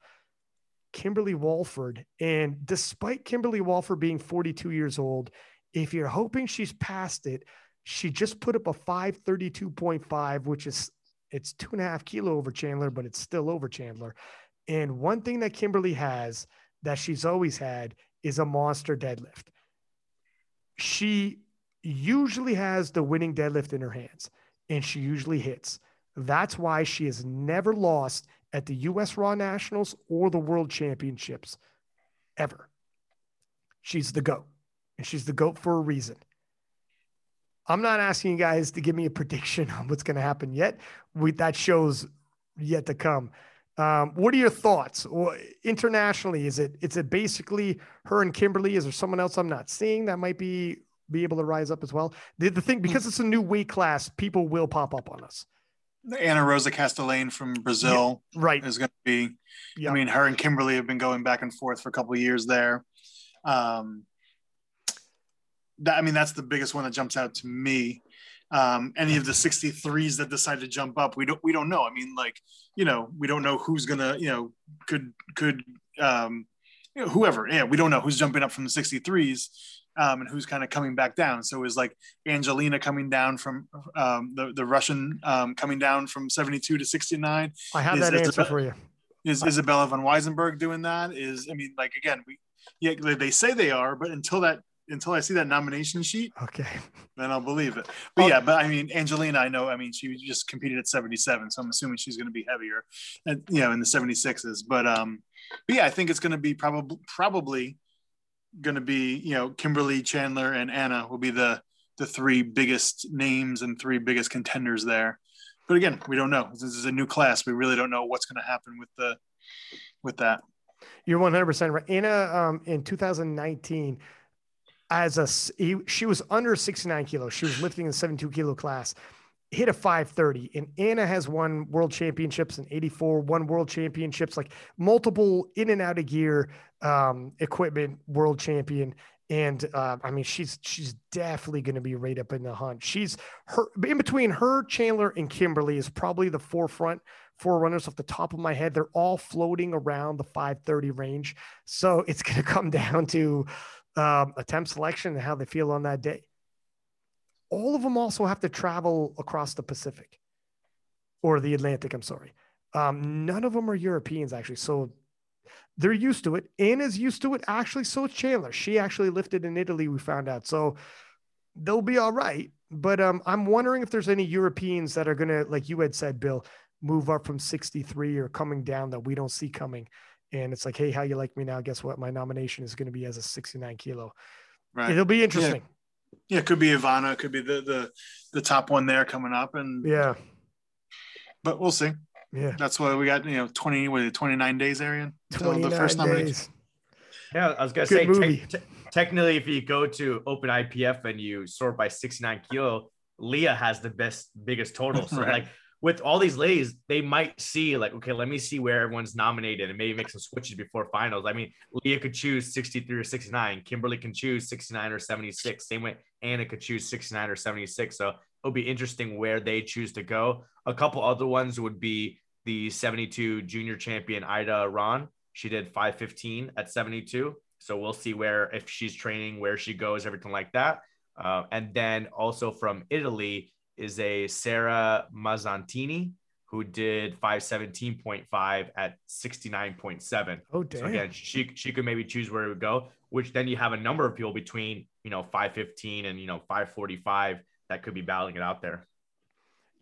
Kimberly Walford. And despite Kimberly Walford being 42 years old, if you're hoping she's past it, she just put up a 532.5, which is it's two and a half kilo over Chandler, but it's still over Chandler. And one thing that Kimberly has that she's always had is a monster deadlift. She usually has the winning deadlift in her hands and she usually hits. That's why she has never lost at the US Raw Nationals or the World Championships ever. She's the GOAT, and she's the GOAT for a reason. I'm not asking you guys to give me a prediction on what's going to happen yet. We, that shows yet to come. Um, what are your thoughts? internationally, is it is it basically her and Kimberly? Is there someone else I'm not seeing that might be be able to rise up as well? The, the thing because it's a new weight class, people will pop up on us. Ana Rosa Castellain from Brazil, yeah, right, is going to be. I mean, her and Kimberly have been going back and forth for a couple of years there. Um, that I mean, that's the biggest one that jumps out to me. Um, any of the 63s that decide to jump up, we don't we don't know. I mean, like you know, we don't know who's gonna you know could could um, you know, whoever. Yeah, we don't know who's jumping up from the 63s um, and who's kind of coming back down. So it was like Angelina coming down from um, the the Russian um, coming down from 72 to 69. I have is, that answer for you. Is Isabella von Weissenberg doing that? Is I mean, like again, we yeah they say they are, but until that until I see that nomination sheet, okay, then I'll believe it. But oh. yeah, but I mean, Angelina, I know. I mean, she just competed at 77, so I'm assuming she's going to be heavier, and you know, in the 76s. But um, but yeah, I think it's going to be probably probably going to be, you know, Kimberly, Chandler, and Anna will be the the three biggest names and three biggest contenders there. But again, we don't know. This is a new class. We really don't know what's going to happen with the with that. You're 100 percent right. Ana um, in 2019, as a he, she was under 69 kilos. She was lifting in the 72 kilo class. Hit a 530 and Anna has won world championships in 84, won world championships, like multiple in and out of gear um, equipment world champion. And uh, I mean, she's she's definitely going to be right up in the hunt. She's her in between her, Chandler, and Kimberly is probably the forefront four runners off the top of my head. They're all floating around the 530 range. So it's going to come down to um, attempt selection and how they feel on that day all of them also have to travel across the Pacific or the Atlantic. I'm sorry. Um, none of them are Europeans, actually. So they're used to it. Anna's used to it. Actually, so is Chandler. She actually lifted in Italy, we found out. So they'll be all right. But um, I'm wondering if there's any Europeans that are going to, like you had said, Bill, move up from 63 or coming down that we don't see coming. And it's like, hey, how you like me now? Guess what? My nomination is going to be as a 69 kilo. Right. It'll be interesting. Yeah yeah, it could be Ivana, it could be the the the top one there coming up, and yeah, but we'll see. Yeah, that's why we got you know twenty what twenty nine days, Arian, until the first nomination. Yeah, I was gonna Good say te- te- technically, if you go to Open IPF and you sort by sixty nine kilo, Leah has the best biggest total. So right. like with all these ladies, they might see like, okay, let me see where everyone's nominated and maybe make some switches before finals. I mean, Leah could choose 63 or 69. Kimberly can choose 69 or 76. Same way Anna could choose 69 or 76. So it'll be interesting where they choose to go. A couple other ones would be the 72 junior champion Ida Ron. She did 515 at 72. So we'll see where if she's training, where she goes, everything like that. Uh, and then also from Italy, is a Sarah Mazzantini who did 517.5 at 69.7. Oh, damn. So again, she, she could maybe choose where it would go, which then you have a number of people between, you know, 515 and, you know, 545 that could be battling it out there.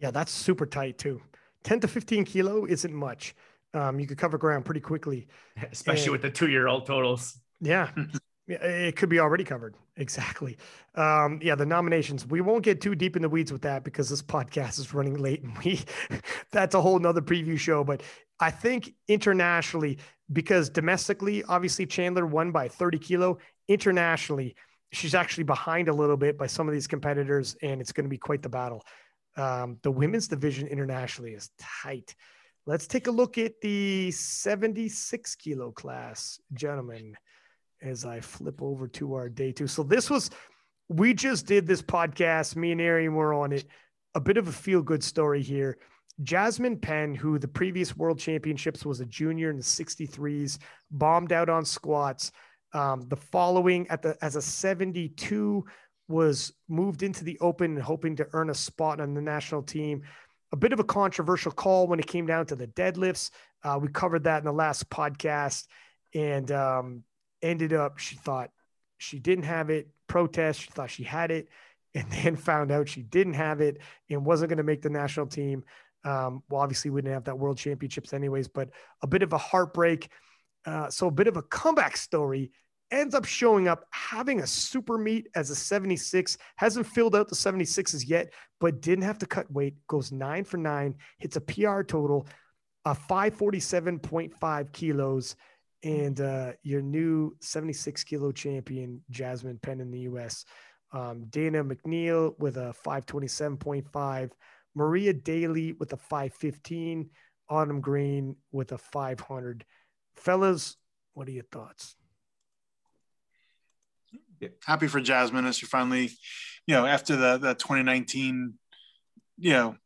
Yeah, that's super tight too. 10 to 15 kilo isn't much. Um, you could cover ground pretty quickly, especially and, with the two year old totals. Yeah. It could be already covered. Exactly. Um, yeah, the nominations. We won't get too deep in the weeds with that because this podcast is running late and we that's a whole nother preview show. But I think internationally, because domestically, obviously Chandler won by 30 kilo. Internationally, she's actually behind a little bit by some of these competitors, and it's going to be quite the battle. Um, the women's division internationally is tight. Let's take a look at the 76 kilo class, gentlemen as I flip over to our day two. So this was, we just did this podcast. Me and Arian were on it. A bit of a feel good story here. Jasmine Penn, who the previous world championships was a junior in the 63s, bombed out on squats. Um, the following at the as a 72 was moved into the open hoping to earn a spot on the national team. A bit of a controversial call when it came down to the deadlifts. Uh, we covered that in the last podcast. And um, ended up she thought she didn't have it protest she thought she had it and then found out she didn't have it and wasn't going to make the national team. Um, well obviously we didn't have that world championships anyways but a bit of a heartbreak uh, so a bit of a comeback story ends up showing up having a super meet as a 76 hasn't filled out the 76s yet but didn't have to cut weight goes nine for nine hits a pr total a 547.5 kilos and uh, your new 76 kilo champion, Jasmine Penn in the US. Um, Dana McNeil with a 527.5, Maria Daly with a 515, Autumn Green with a 500. Fellas, what are your thoughts? Happy for Jasmine as she finally, you know, after the, the 2019, you know,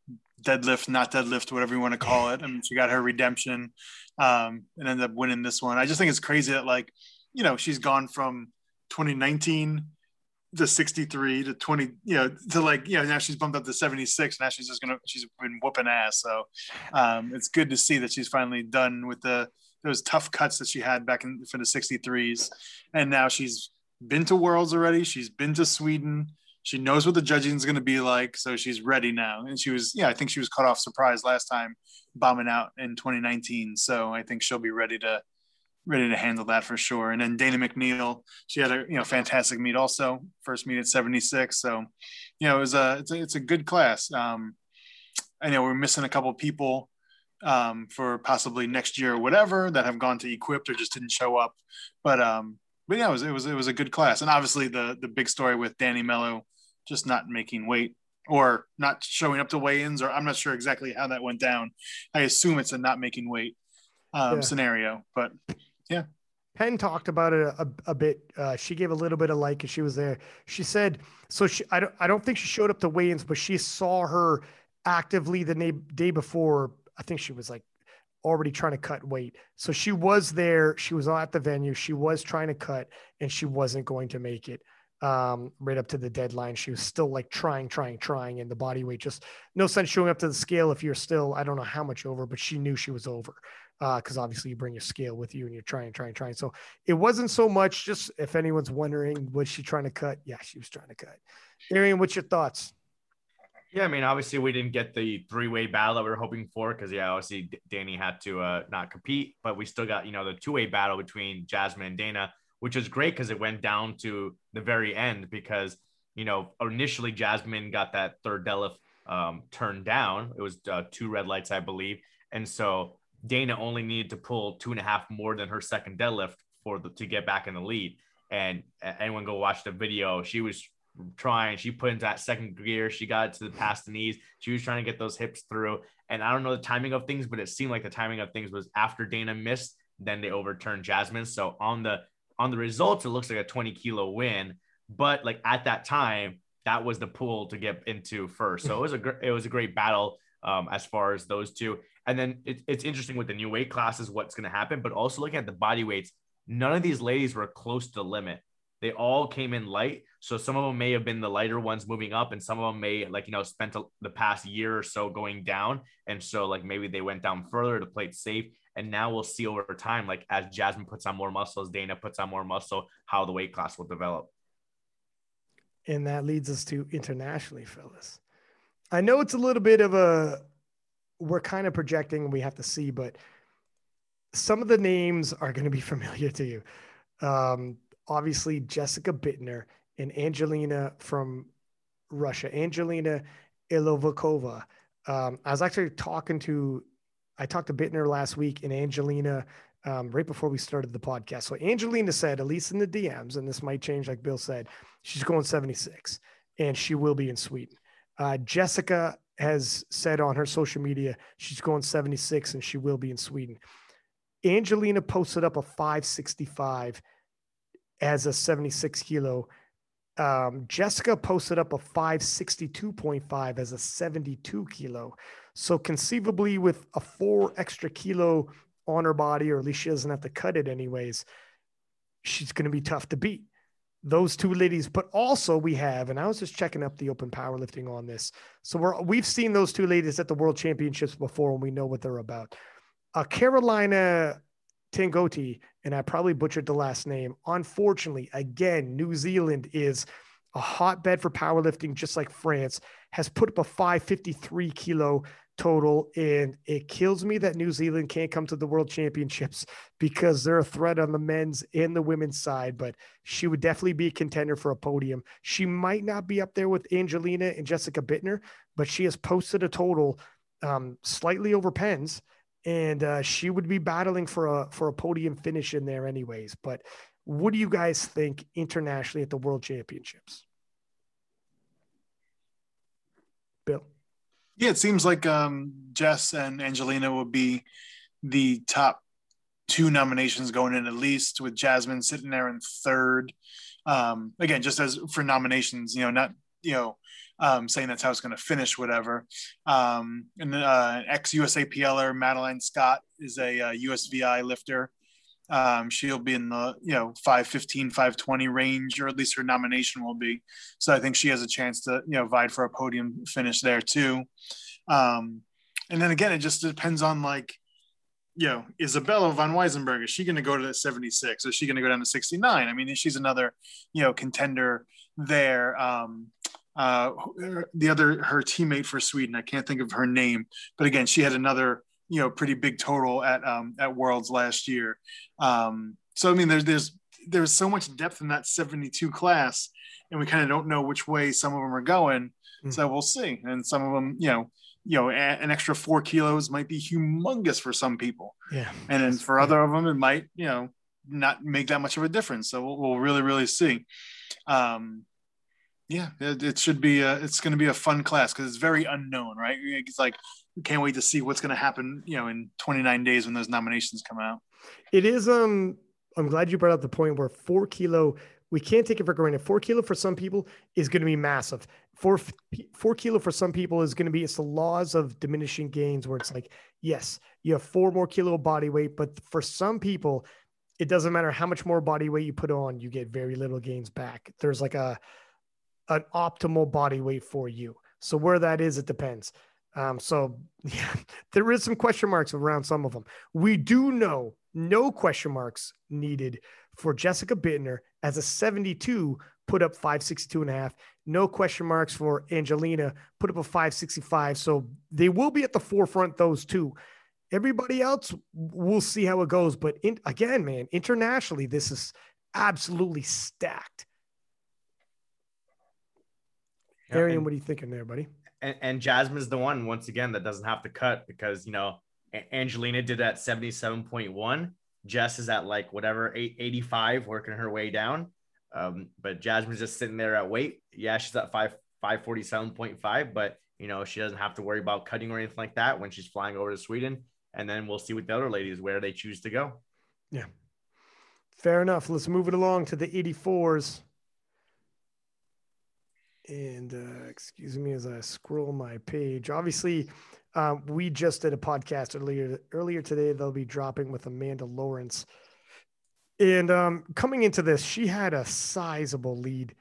deadlift, not deadlift, whatever you want to call it. I mean, she got her redemption um, and ended up winning this one. I just think it's crazy that like, you know, she's gone from 2019 to 63 to 20, you know, to like, you know, now she's bumped up to 76. Now she's just gonna, she's been whooping ass. So um, it's good to see that she's finally done with the those tough cuts that she had back in for the 63s, and now she's been to Worlds already. She's been to Sweden. She knows what the judging is going to be like, so she's ready now. And she was, yeah, I think she was caught off surprise last time, bombing out in 2019. So I think she'll be ready to ready to handle that for sure. And then Dana McNeil, she had a you know fantastic meet also, first meet at 76. So you know it was a it's a, it's a good class. Um, I know we're missing a couple people um, for possibly next year or whatever that have gone to equipped or just didn't show up, but um, but yeah, it was it was it was a good class. And obviously the the big story with Danny Melo just not making weight or not showing up to weigh-ins, or I'm not sure exactly how that went down. I assume it's a not making weight um, yeah. scenario, but yeah. Penn talked about it a, a bit. Uh, she gave a little bit of light because she was there. She said, so she, I don't, I don't think she showed up to weigh-ins, but she saw her actively the day, day before. I think she was like already trying to cut weight. So she was there. She was at the venue. She was trying to cut and she wasn't going to make it um, right up to the deadline. She was still like trying, trying, trying, and the body weight just no sense showing up to the scale if you're still, I don't know how much over, but she knew she was over because uh, obviously you bring your scale with you and you're trying, trying, trying. So it wasn't so much just if anyone's wondering, was she trying to cut? Yeah, she was trying to cut. Arian, what's your thoughts? Yeah, I mean, obviously we didn't get the three-way battle that we were hoping for because yeah, obviously Danny had to uh, not compete, but we still got you know the two-way battle between Jasmine and Dana, which is great because it went down to the very end because you know initially Jasmine got that third deadlift um, turned down. It was uh, two red lights, I believe, and so Dana only needed to pull two and a half more than her second deadlift for the to get back in the lead. And anyone go watch the video, she was trying. She put into that second gear. She got to the past the knees. She was trying to get those hips through. And I don't know the timing of things, but it seemed like the timing of things was after Dana missed, then they overturned Jasmine. So on the on the results, it looks like a 20 kilo win. But like at that time, that was the pool to get into first. So it was a gr- it was a great battle um, as far as those two. And then it, it's interesting with the new weight classes, what's going to happen, but also looking at the body weights. None of these ladies were close to the limit. They all came in light. So some of them may have been the lighter ones moving up, and some of them may, like, you know, spent the past year or so going down. And so, like, maybe they went down further to play it safe. And now we'll see over time, like, as Jasmine puts on more muscle, as Dana puts on more muscle, how the weight class will develop. And that leads us to internationally, fellas. I know it's a little bit of a, we're kind of projecting, we have to see, but some of the names are going to be familiar to you. Um, obviously Jessica Buettner and Angelina from Russia, Angelina Ilivikova. Um, I was actually talking to, I talked to Bittner last week and Angelina um, right before we started the podcast. So Angelina said, at least in the DMs, and this might change, like Bill said, she's going 76 and she will be in Sweden. Uh, Jessica has said on her social media she's going 76 and she will be in Sweden. Angelina posted up a 565 as a 76 kilo. Um, Jessica posted up a 562.5 as a 72 kilo. So conceivably, with a four extra kilo on her body, or at least she doesn't have to cut it anyways, she's going to be tough to beat. Those two ladies, but also we have, and I was just checking up the open powerlifting on this. So we're we've seen those two ladies at the World Championships before, and we know what they're about. Uh, Carolina Tangoti, and I probably butchered the last name. Unfortunately, again, New Zealand is a hotbed for powerlifting, just like France, has put up a 553 kilo total. And it kills me that New Zealand can't come to the world championships because they're a threat on the men's and the women's side. But she would definitely be a contender for a podium. She might not be up there with Angelina and Jessica Buettner, but she has posted a total um, slightly over Penn's and uh, she would be battling for a for a podium finish in there anyways. But what do you guys think internationally at the World Championships? Bill. Yeah, it seems like um, Jess and Angelina would be the top two nominations going in at least, with Jasmine sitting there in third. Um, again, just as for nominations, you know, not you know um, saying that's how it's going to finish, whatever. Um, and uh, ex USAPLer Madeline Scott is a uh, USVI lifter. Um, she'll be in the you know 515 520 range or at least her nomination will be. So i think she has a chance to you know vie for a podium finish there too. Um, and then again it just depends on like you know isabella von Weissenberg is she going to go to the 76 is she going to go down to 69 i mean she's another you know contender there. Um, uh, the other her teammate for Sweden. I can't think of her name, but again, she had another you know pretty big total at um, at Worlds last year. Um, so I mean, there's there's there's so much depth in that 72 class, and we kind of don't know which way some of them are going. Mm-hmm. So we'll see. And some of them, you know, you know, an extra four kilos might be humongous for some people. Yeah. And then for other of them, it might, you know, not make that much of a difference. So we'll, we'll really, really see. Um, Yeah, it, it should be. A, it's going to be a fun class because it's very unknown, right? It's like can't wait to see what's going to happen. You know, in 29 days when those nominations come out. It is. Um, I'm glad you brought up the point where four kilo. We can't take it for granted. Four kilo for some people is going to be massive. Four four kilo for some people is going to be. It's the laws of diminishing gains where it's like, yes, you have four more kilo body weight, but for some people, it doesn't matter how much more body weight you put on, you get very little gains back. There's like a an optimal body weight for you. So where that is, it depends. Um, so yeah, there is some question marks around some of them. We do know no question marks needed for Jessica Buettner as a 72 put up 562 and a half. No question marks for Angelina put up a 565. So they will be at the forefront, those two. Everybody else, we'll see how it goes. But in, again, man, internationally, this is absolutely stacked. Arian, and, what are you thinking there, buddy? And, and Jasmine's the one once again that doesn't have to cut because you know Angelina did at 77.1. Jess is at like whatever 85, working her way down. Um, but Jasmine's just sitting there at weight. Yeah, she's at five 547.5, but you know, she doesn't have to worry about cutting or anything like that when she's flying over to Sweden. And then we'll see with the other ladies where they choose to go. Yeah. Fair enough. Let's move it along to the 84s. And uh, excuse me as I scroll my page. Obviously, um, we just did a podcast earlier earlier today. They'll be dropping with Amanda Lawrence. And um, coming into this, she had a sizable lead.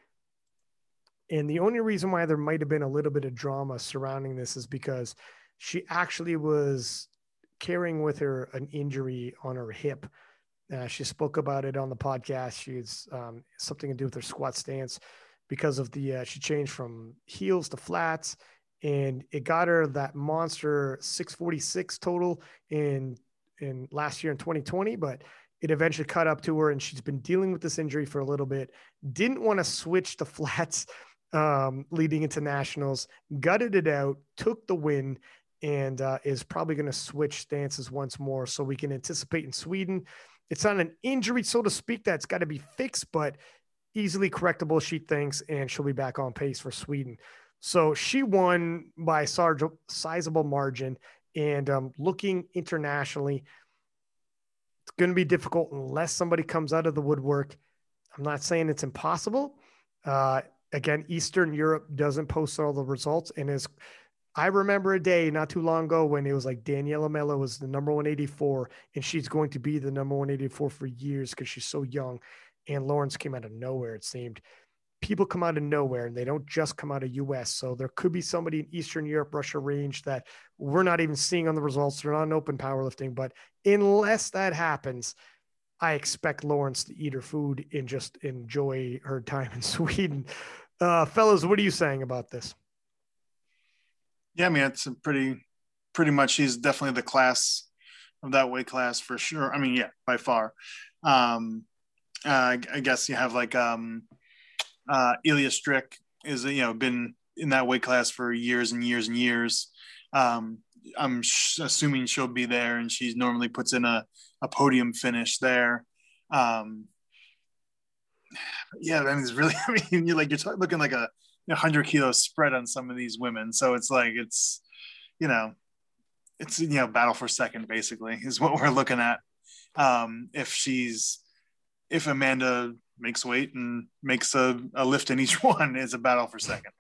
And the only reason why there might have been a little bit of drama surrounding this is because she actually was carrying with her an injury on her hip. Uh, she spoke about it on the podcast. She's um, something to do with her squat stance because of the uh, she changed from heels to flats and it got her that monster 646 total in in last year in 2020 but it eventually caught up to her and she's been dealing with this injury for a little bit. Didn't want to switch to flats um, leading into nationals gutted it out took the win and uh, is probably going to switch stances once more. So we can anticipate in sweden. It's not an injury so to speak that's got to be fixed but easily correctable, she thinks, and she'll be back on pace for Sweden. So she won by a sizable margin. And um, looking internationally, it's going to be difficult unless somebody comes out of the woodwork. I'm not saying it's impossible. Uh, again, Eastern Europe doesn't post all the results. And as I remember a day not too long ago when it was like Daniella Melo was the number 184, and she's going to be the number 184 for years because she's so young and Lawrence came out of nowhere, it seemed. People come out of nowhere and they don't just come out of US. So there could be somebody in Eastern Europe, Russia range that we're not even seeing on the results. They're not in open powerlifting. But unless that happens, I expect Lawrence to eat her food and just enjoy her time in Sweden. Uh, fellas, what are you saying about this? Yeah, I mean, it's a pretty, pretty much, he's definitely the class of that weight class for sure. I mean, yeah, by far. Um, uh, I guess you have like um, uh, Ilya Strick is you know been in that weight class for years and years and years. Um, I'm sh- assuming she'll be there, and she normally puts in a, a podium finish there. Um, yeah, I mean, it's really. I mean, you're like you're t- looking like a, a hundred kilo spread on some of these women, so it's like it's, you know, it's you know battle for second basically is what we're looking at. Um, if she's if Amanda makes weight and makes a, a lift in each one, is a battle for second.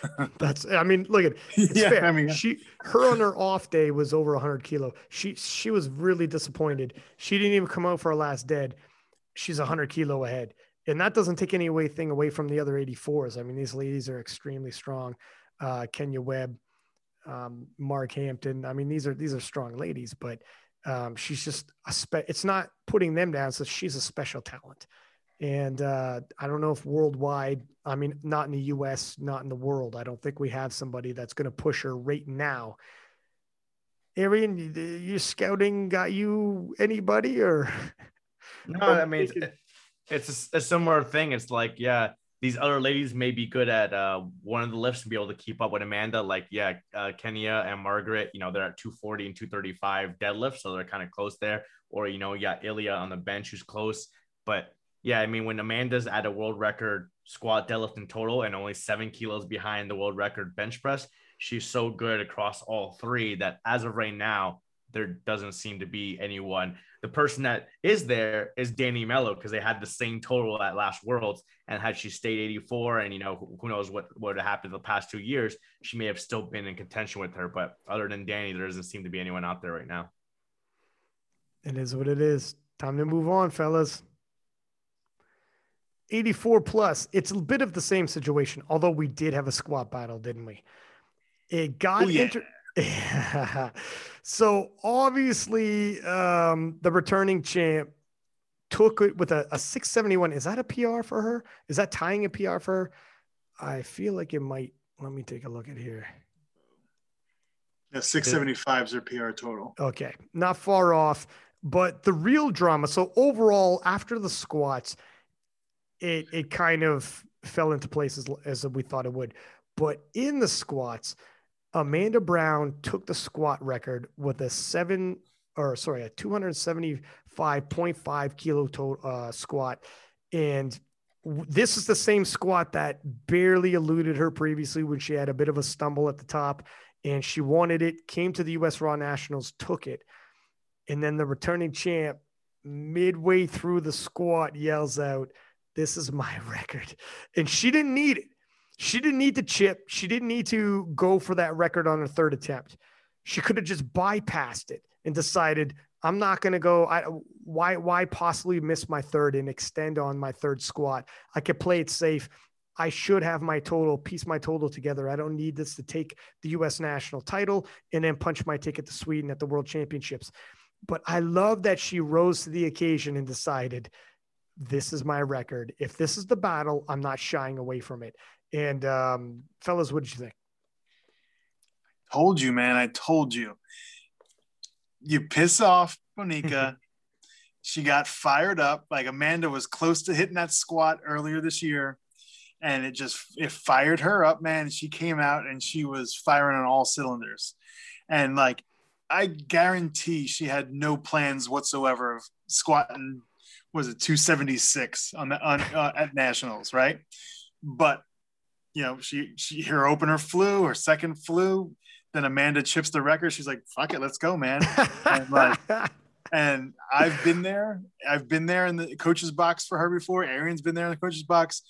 That's I mean, look at yeah, fair. I mean she her on her off day was over 100 kilo. She she was really disappointed. She didn't even come out for her last dead. She's 100 kilo ahead. And that doesn't take any way thing away from the other 84s. I mean, these ladies are extremely strong. Uh, Kenya Webb, um, Mark Hampton. I mean, these are these are strong ladies, but um, she's just a spe- it's not putting them down. So she's a special talent. And uh, I don't know if worldwide, I mean, not in the US, not in the world. I don't think we have somebody that's going to push her right now. Arian, your scouting got you anybody or? No, I mean, it's a, a similar thing. It's like, yeah, these other ladies may be good at uh, one of the lifts and be able to keep up with Amanda. Like, yeah, uh, Kenya and Margaret, you know, they're at 240 and 235 deadlift, so they're kind of close there. Or, you know, got Ilya on the bench who's close. But Yeah, I mean, when Amanda's at a world record squat, deadlift, and total, and only seven kilos behind the world record bench press, she's so good across all three that as of right now, there doesn't seem to be anyone. The person that is there is Danny Melo because they had the same total at last Worlds, and had she stayed 84, and you know who knows what would have happened the past two years, she may have still been in contention with her. But other than Danny, there doesn't seem to be anyone out there right now. It is what it is. Time to move on, fellas. 84 plus. It's a bit of the same situation, although we did have a squat battle, didn't we? It got Oh, yeah. inter- so obviously, um, the returning champ took it with a, a 671. Is that a PR for her? Is that tying a PR for her? I feel like it might. Let me take a look at here. Yeah, 675 is their PR total. Okay, not far off. But the real drama. So overall, after the squats, it it kind of fell into place as, as we thought it would. But in the squats, Amanda Brown took the squat record with a seven or sorry, a 275.5 kilo to, uh, squat. And this is the same squat that barely eluded her previously when she had a bit of a stumble at the top and she wanted it, came to the US Raw Nationals, took it. And then the returning champ, midway through the squat, yells out, This is my record. And she didn't need it. She didn't need to chip. She didn't need to go for that record on her third attempt. She could have just bypassed it and decided, I'm not going to go. I, why, why possibly miss my third and extend on my third squat? I could play it safe. I should have my total, piece my total together. I don't need this to take the US national title and then punch my ticket to Sweden at the world championships. But I love that she rose to the occasion and decided, this is my record. If this is the battle, I'm not shying away from it. And um, fellas, what did you think? Told you, man. I told you. You piss off Bonica. she got fired up. Like Amanda was close to hitting that squat earlier this year. And it just it fired her up, man. She came out and she was firing on all cylinders. And like I guarantee she had no plans whatsoever of squatting was it 276 on the on uh, at nationals, right? But you know, she she her opener flew, her second flew, then Amanda chips the record. She's like, "Fuck it, let's go, man." And, like, and I've been there. I've been there in the coach's box for her before. Arian's been there in the coach's box.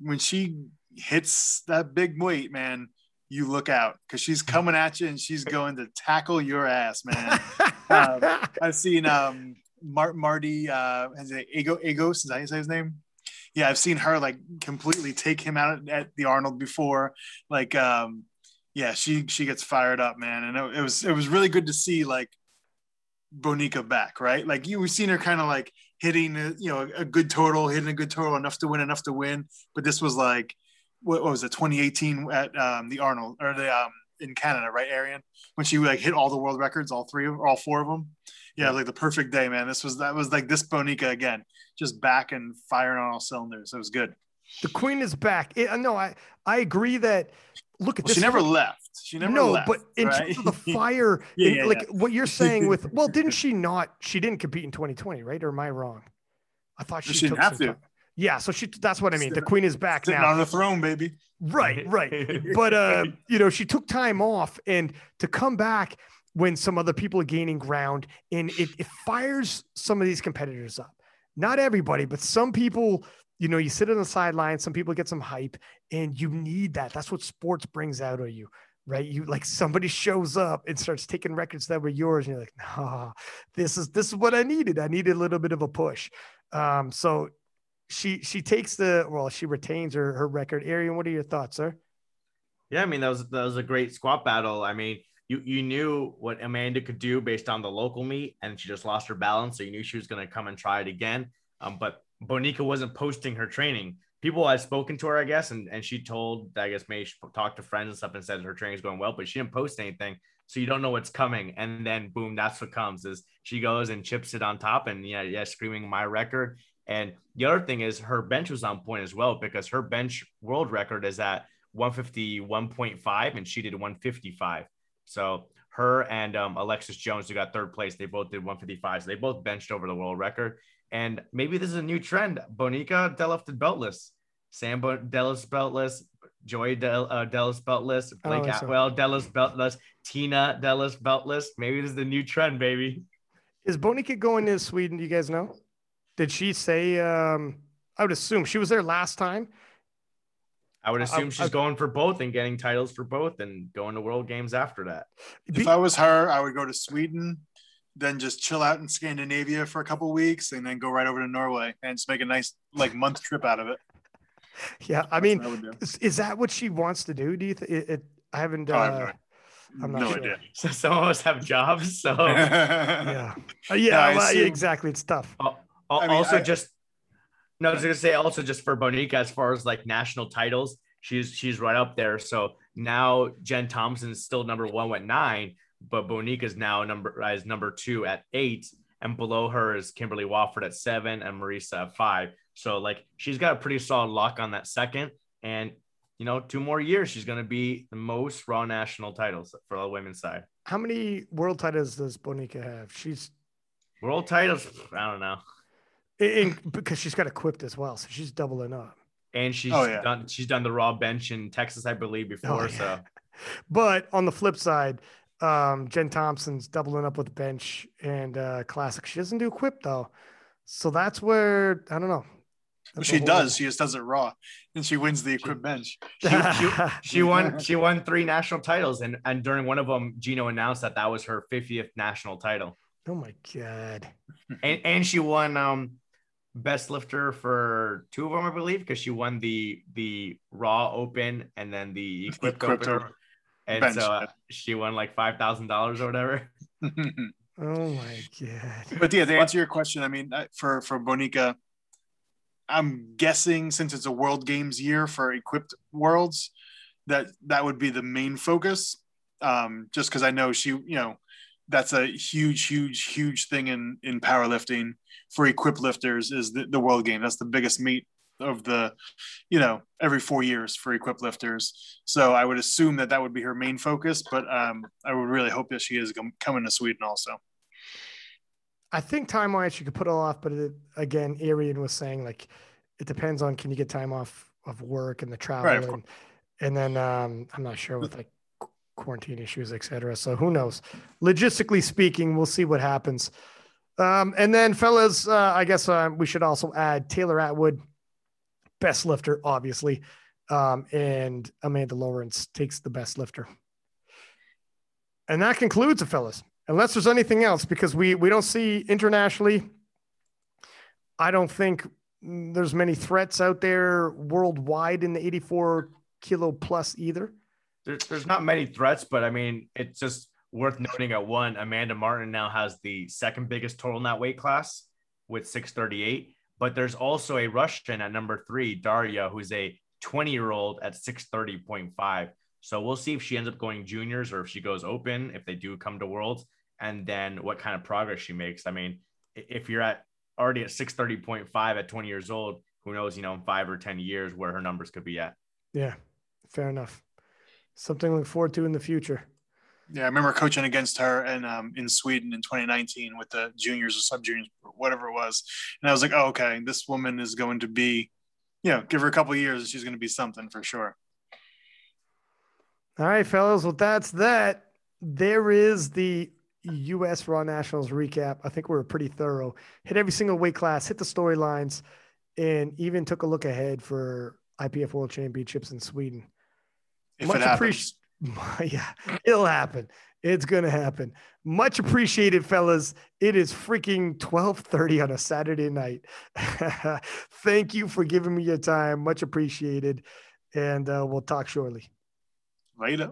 When she hits that big weight, man, you look out because she's coming at you and she's going to tackle your ass, man. um, I've seen um, Mar- Marty, uh, has it Ego Egos? Is that how you say his name? Yeah, I've seen her like completely take him out at the Arnold before. Like, um, yeah, she she gets fired up, man, and it, it was it was really good to see like Bonica back, right? Like you, we've seen her kind of like hitting, uh, you know, a good total, hitting a good total, enough to win, enough to win. But this was like, what, what was it, 2018 at um, the Arnold or the um, in Canada, right, Arian? When she like hit all the world records, all three of, all four of them. Yeah, like the perfect day, man. This was that was like this Bonica again, just back and firing on all cylinders. It was good. the queen is back. It, no, I I agree that. Look at Well, this. she never left. She never no, left. but in right? terms of the fire, Yeah, in- yeah, like what you're saying with, well, didn't she not? She didn't compete in 2020, right? Or am I wrong? I thought she, She didn't took have to. time. Yeah, so she. That's what I mean. The queen is back Sitting now. on the throne, baby. Right, right. But uh, you know, she took time off and to come back when some other people are gaining ground and it, it fires some of these competitors up. Not everybody, but some people, you know, you sit on the sideline, some people get some hype, and you need that. That's what sports brings out of you, right? You like somebody shows up and starts taking records that were yours, and you're like, nah, this is this is what I needed. I needed a little bit of a push. Um, so she she takes the well, she retains her her record. Arian, what are your thoughts, sir? Yeah, I mean that was that was a great squat battle. I mean, you you knew what Amanda could do based on the local meet, and she just lost her balance, so you knew she was going to come and try it again. Um, but Bonica wasn't posting her training. People had spoken to her, I guess, and, and she told, I guess, maybe she talked to friends and stuff and said her training's going well, but she didn't post anything. So you don't know what's coming. And then boom, that's what comes is she goes and chips it on top and yeah, yeah, screaming my record. And the other thing is her bench was on point as well because her bench world record is at 151.5 and she did 155. So her and um, Alexis Jones, who got third place, they both did 155. So they both benched over the world record. And maybe this is a new trend. Bonica Delifted beltless. Sam Bo- Delis beltless. Joy Del- uh, Delis beltless. Blake Oh, so- Atwell Delis beltless. Tina Delis beltless. Maybe this is the new trend, baby. Is Bonica going to Sweden? Do you guys know? Did she say? Um, I would assume she was there last time. I would assume I- she's going for both and getting titles for both and going to world games after that. If I was her, I would go to Sweden, then just chill out in Scandinavia for a couple weeks, and then go right over to Norway and just make a nice like month trip out of it. yeah, I mean, I is, is that what she wants to do? Do you think it, it? I haven't. Oh, I have Uh, no- I'm not no sure. idea. So some of us have jobs. So yeah, Uh, yeah, I well, yeah, assume- exactly. It's tough. Al- al- I mean, also I- just no, I was gonna say also just for Bonica as far as like national titles, she's she's right up there. So now Jen Thompson's still number one with nine, but Bonica's now number is number two at eight, and below her is Kimberly Walford at seven and Marisa at five. So like she's got a pretty solid lock on that second, and you know two more years she's gonna be the most raw national titles for the women's side. How many world titles does Bonica have? She's World titles, I don't know. In, because she's got equipped as well, so she's doubling up. And she's Oh, yeah. done she's done the raw bench in Texas, I believe, before. Oh, yeah. So But on the flip side, um, Jen Thompson's doubling up with bench and uh, classic. She doesn't do equip though, so that's where I don't know. Well, she a whole- does. She just does it raw, and she wins the equip bench. she, she, she won she won three national titles, and and during one of them, Gino announced that that was her 50th national title, oh my god. and and she won um best lifter for two of them, I believe, because she won the the Raw Open and then the Equipped, Equipped Open, Open. and Bench, so uh, she won like five thousand dollars or whatever. Oh my god. but yeah, to answer your question, I mean, for for Bonica, I'm guessing since it's a World Games year for equipped worlds, that that would be the main focus. Um, just because I know she, you know, that's a huge, huge, huge thing in in powerlifting for equipped lifters is the, the World Game. That's the biggest meet of the, you know, every four years for equipped lifters. So I would assume that that would be her main focus. But um, I would really hope that she is com- coming to Sweden also. I think time wise you could put it off, but it, again, Arian was saying like it depends on can you get time off of work and the travel, Right, and, and then um, I'm not sure with like quarantine issues, etc. So who knows? Logistically speaking, we'll see what happens. Um, and then, fellas, uh, I guess uh, we should also add Taylor Atwood, best lifter, obviously, um, and Amanda Lawrence takes the best lifter. And that concludes it, fellas unless there's anything else, because we we don't see internationally. I don't think there's many threats out there worldwide in the 84 kilo plus either. There's there's not many threats, but I mean it's just worth noting at one, Amanda Martin now has the second biggest total in that weight class with 638. But there's also a Russian at number three, Daria, who's a 20 year old at 630.5. So we'll see if she ends up going juniors or if she goes open, if they do come to worlds, and then what kind of progress she makes. I mean, if you're at already at 630.5 at 20 years old, who knows, you know, in five or 10 years where her numbers could be at. Yeah, fair enough. Something to look forward to in the future. Yeah, I remember coaching against her and um, in Sweden in 2019 with the juniors or sub juniors, whatever it was. And I was like, oh, okay, this woman is going to be, you know, give her a couple of years and she's going to be something for sure. All right, fellas. Well, that's that. There is the U.S. Raw Nationals recap. I think we were pretty thorough. Hit every single weight class, hit the storylines, and even took a look ahead for IPF World Championships in Sweden. If Much it happens. appreci- yeah, it'll happen. It's gonna happen. Much appreciated, fellas. It is freaking 12:30 on a Saturday night. Thank you for giving me your time. Much appreciated. And uh, we'll talk shortly. Later.